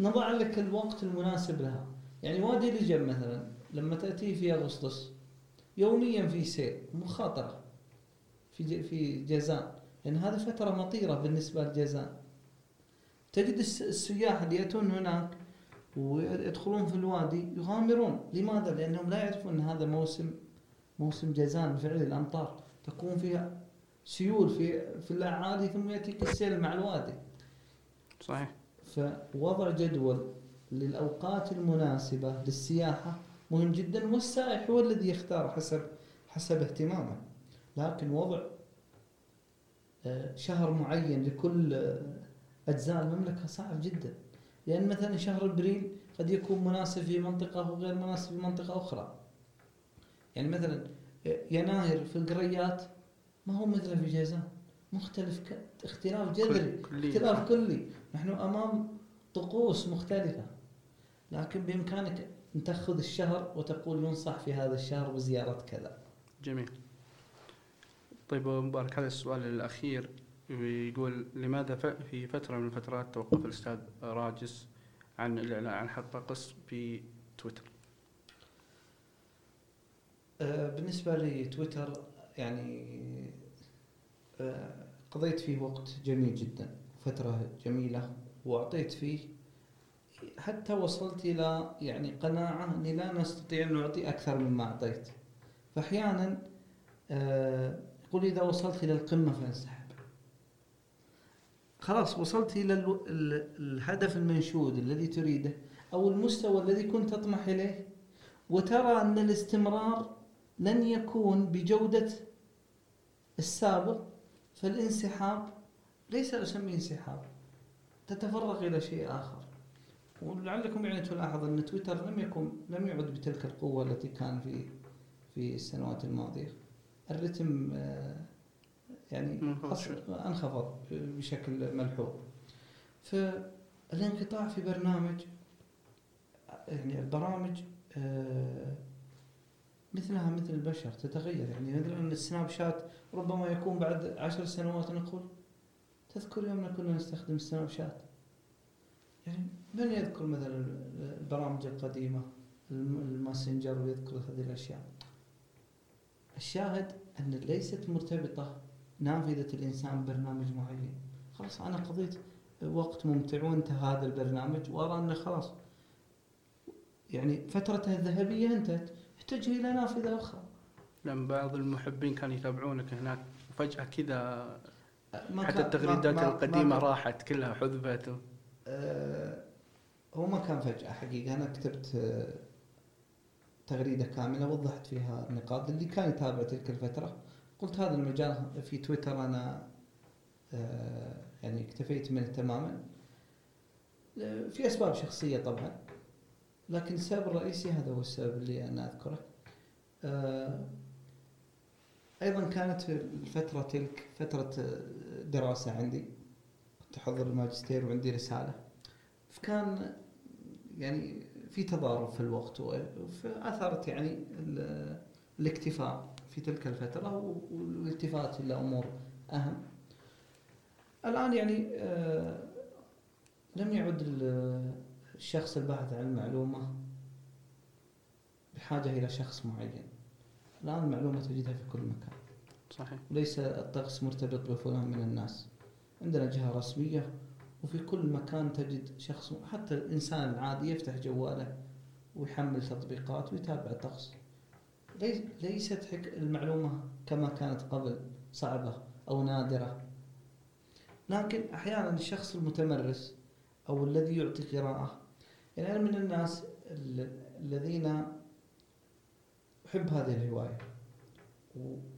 نضع لك الوقت المناسب لها. يعني وادي لجب مثلا لما تأتي في أغسطس يوميا فيه سيل مخاطرة. في في جازان. لأن هذه فترة مطيرة بالنسبة لجازان تجد الس- السياح اللي يأتون هناك ويدخلون في الوادي يغامرون. لماذا؟ لأنهم لا يعرفون أن هذا موسم موسم جازان فعلي الأمطار. تكون فيها سيول في في الأعالي ثم يأتيك السيل مع الوادي. صحيح. فوضع جدول للأوقات المناسبة للسياحة مهم جدا والسائح هو الذي يختار حسب حسب اهتمامه. لكن وضع آه، شهر معين لكل أجزاء المملكة صعب جدا. لأن مثلا شهر أبريل قد يكون مناسب في منطقة وغير مناسب في منطقة أخرى. يعني مثلا يناير في القريات ما هو مثل في جازان مختلف ك- اختلاف جذري اختلاف كلي. نحن أمام طقوس مختلفة. لكن بإمكانك أن تأخذ الشهر وتقول ينصح في هذا الشهر بزيارة كذا. جميل. طيب مبارك هذا السؤال الأخير. يقول لماذا في فترة من الفترات توقف الأستاذ راجس عن الإعلان عن حق طقس في تويتر؟ آه، بالنسبة لتويتر يعني آه، قضيت فيه وقت جميل جدا فترة جميلة وأعطيت فيه حتى وصلت إلى يعني قناعة أني لا نستطيع أن نعطي أكثر مما أعطيت. فاحيانا آه، يقول إذا وصلت إلى القمة فأنسحب. خلاص وصلت ال- الهدف المنشود الذي تريده أو المستوى الذي كنت تطمح إليه. وترى أن الاستمرار لن يكون بجودة السابق فالانسحاب ليس أسميه انسحاب تتفرغ إلى شيء آخر. ولعلكم يعني تلاحظ أن تويتر لم يكن لم يعد بتلك القوة التي كان في في السنوات الماضية. الرتم آه، يعني. انخفض بشكل ملحوظ. فالانقطاع في برنامج يعني البرامج آه، مثلها مثل البشر تتغير. يعني مثلا ال Snapchat ربما يكون بعد عشر سنوات نقول تذكر يوم كنا نستخدم ال Snapchat. يعني من يذكر مثلا البرامج القديمة الم- ال Messenger ويذكر هذه الأشياء؟ الشاهد أن ليست مرتبطة نافذة الإنسان ببرنامج معين. خلاص أنا قضيت وقت ممتع وانتهى هذا البرنامج وأرى أنه خلاص. يعني فترته الذهبية انتهت اتجه إلى نافذة أخرى. لأن بعض المحبين كانوا يتابعونك هناك. وفجأة كذا ما حتى التغريدات ما- القديمة ما- راحت كلها حذفت. آه، هو ما كان فجأة حقيقة. أنا كتبت آه، تغريدة كاملة وضحت فيها النقاط اللي كان يتابع تلك الفترة. قلت هذا المجال في تويتر أنا آه، يعني اكتفيت منه تماما. آه، في أسباب شخصية طبعا لكن السبب الرئيسي هذا هو السبب اللي أنا أذكره. آه، أيضا كانت في الفترة تلك فترة دراسة عندي كنت أحضر الماجستير وعندي رسالة. فكان يعني في تضارب في الوقت فاثرت يعني ال- الاكتفاء. في تلك الفترة والالتفات إلى أمور أهم. الآن يعني آه، لم يعد ال- الشخص الباحث عن المعلومة بحاجة إلى شخص معين. الآن المعلومة تجدها في كل مكان. صحيح. وليس الطقس مرتبط بفلان من الناس. عندنا جهة رسمية وفي كل مكان تجد شخص حتى الإنسان العادي يفتح جواله ويحمل تطبيقات ويتابع الطقس. ليست المعلومة كما كانت قبل صعبة أو نادرة لكن أحيانا الشخص المتمرس أو الذي يعطي قراءة يعني أنا من الناس ال- الذين أحب هذه الهواية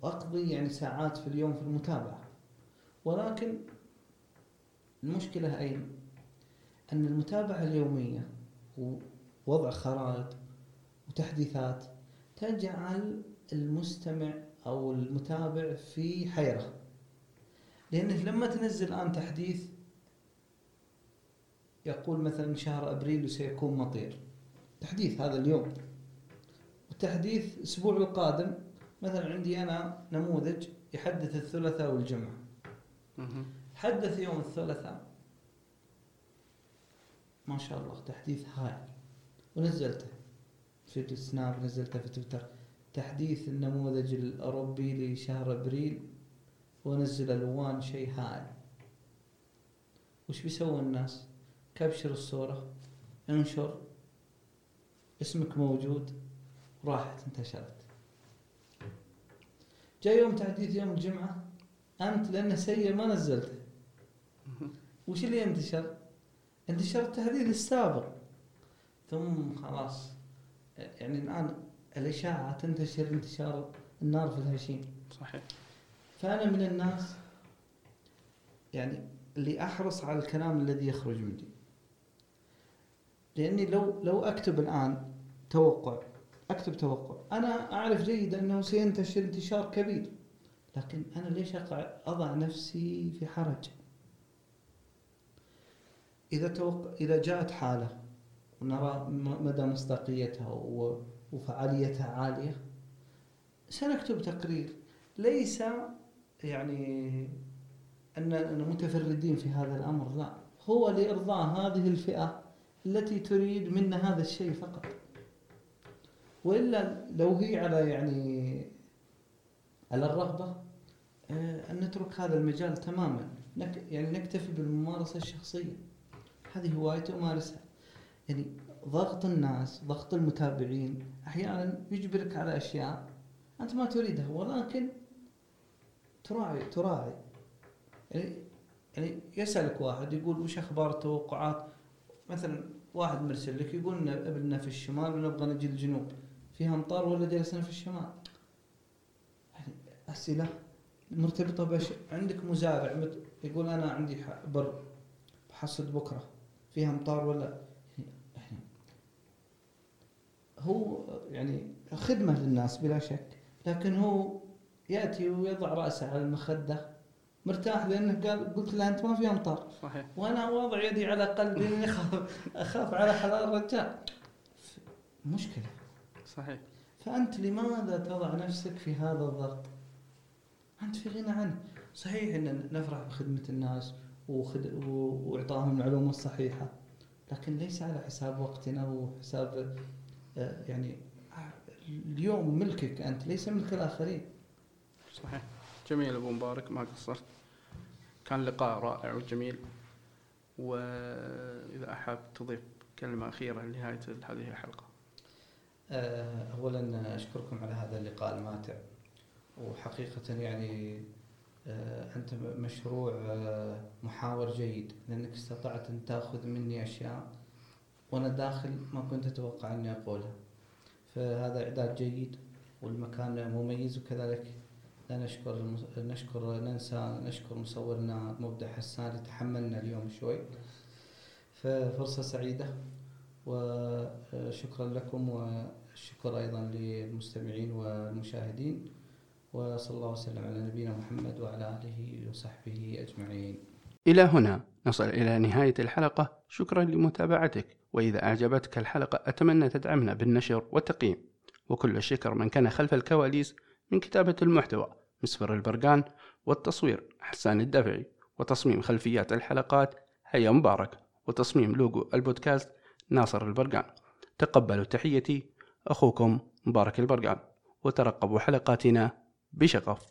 وأقضي يعني ساعات في اليوم في المتابعة ولكن المشكلة أين؟ أن المتابعة اليومية ووضع خرائط وتحديثات تجعل المستمع أو المتابع في حيرة. لأنك لما تنزل الان تحديث يقول مثلا شهر أبريل سيكون مطير. تحديث هذا اليوم. والتحديث الأسبوع القادم مثلا عندي أنا نموذج يحدث الثلاثاء والجمعة. حدث يوم الثلاثاء. ما شاء الله تحديث هائل. ونزلته. في السناب نزلته في تويتر. تحديث النموذج الأوروبي لشهر أبريل ونزل ألوان شيء هائل. وش بيسوي الناس؟ كبشر الصورة انشر اسمك موجود راحت انتشرت. جاء يوم تحديث يوم الجمعة أنت لأنه سيء ما نزلته. وش اللي انتشر؟ انتشر التحديث السابق. ثم خلاص يعني الآن الإشاعة تنتشر انتشار النار في الهشيم. صحيح. فأنا من الناس يعني اللي أحرص على الكلام الذي يخرج مني. لأني لو لو أكتب الآن توقع أكتب توقع أنا أعرف جيدا أنه سينتشر انتشار كبير لكن أنا ليش أقع أضع نفسي في حرج؟ إذا توقع إذا جاءت حالة ونرى مدى مصداقيتها وفعاليتها عالية. سنكتب تقرير. ليس يعني أننا متفردين في هذا الأمر لا. هو لإرضاء هذه الفئة التي تريد منا هذا الشيء فقط. وإلا لو هي على يعني على الرغبة آه، أن نترك هذا المجال تماما. يعني نكتفي بالممارسة الشخصية. هذه هوايتي أمارسها. يعني ضغط الناس ضغط المتابعين أحيانا يجبرك على أشياء أنت ما تريدها ولكن تراعي تراعي. يعني يعني يسألك واحد يقول وش أخبار التوقعات؟ مثلا واحد مرسل لك يقول إن أبننا في الشمال ونبغى نجي الجنوب. فيها أمطار ولا جلسنا في الشمال؟ يعني أسئلة مرتبطة بش عندك مزارع يقول أنا عندي بر بحصد بكرة. فيها أمطار ولا هو يعني خدمة للناس بلا شك لكن هو يأتي ويضع رأسه على المخدة مرتاح لأنه قال قلت له أنت ما في أمطار. صحيح. وأنا واضع يدي على قلبي لاني أخاف أخاف على حلال الرجال. مشكلة. صحيح. فأنت لماذا تضع نفسك في هذا الضغط؟ أنت في غنى عنه. صحيح إن نفرح بخدمة الناس وخد... واعطائهم المعلومة الصحيحة لكن ليس على حساب وقتنا وحساب يعني آه، اليوم ملكك أنت ليس ملك الآخرين. صحيح. جميل أبو مبارك ما قصرت. كان لقاء رائع وجميل. وإذا أحب تضيف كلمة أخيرة لنهاية هذه الحلقة. آه، اولا أشكركم على هذا اللقاء الماتع. وحقيقة يعني آه، أنت مشروع محاور جيد لأنك استطعت أن تأخذ مني أشياء وأنا داخل ما كنت أتوقع إني اقولها فهذا إعداد جيد والمكان مميز وكذلك لا نشكر. نشكر ننسى نشكر مصورنا مبدع حسان اللي تحملنا اليوم شوي. ففرصة سعيدة وشكرا لكم الشكر أيضا للمستمعين والمشاهدين. وصلى الله وسلم على نبينا محمد وعلى آله وصحبه أجمعين. إلى هنا نصل إلى نهاية الحلقة. شكرا لمتابعتك. وإذا أعجبتك الحلقة أتمنى تدعمنا بالنشر والتقييم. وكل الشكر من كان خلف الكواليس من كتابة المحتوى مسفر البرقان والتصوير حسان الدفعي. وتصميم خلفيات الحلقات هيا مبارك. وتصميم لوجو البودكاست ناصر البرقان. تقبلوا تحيتي أخوكم مبارك البرقان. وترقبوا حلقاتنا بشغف.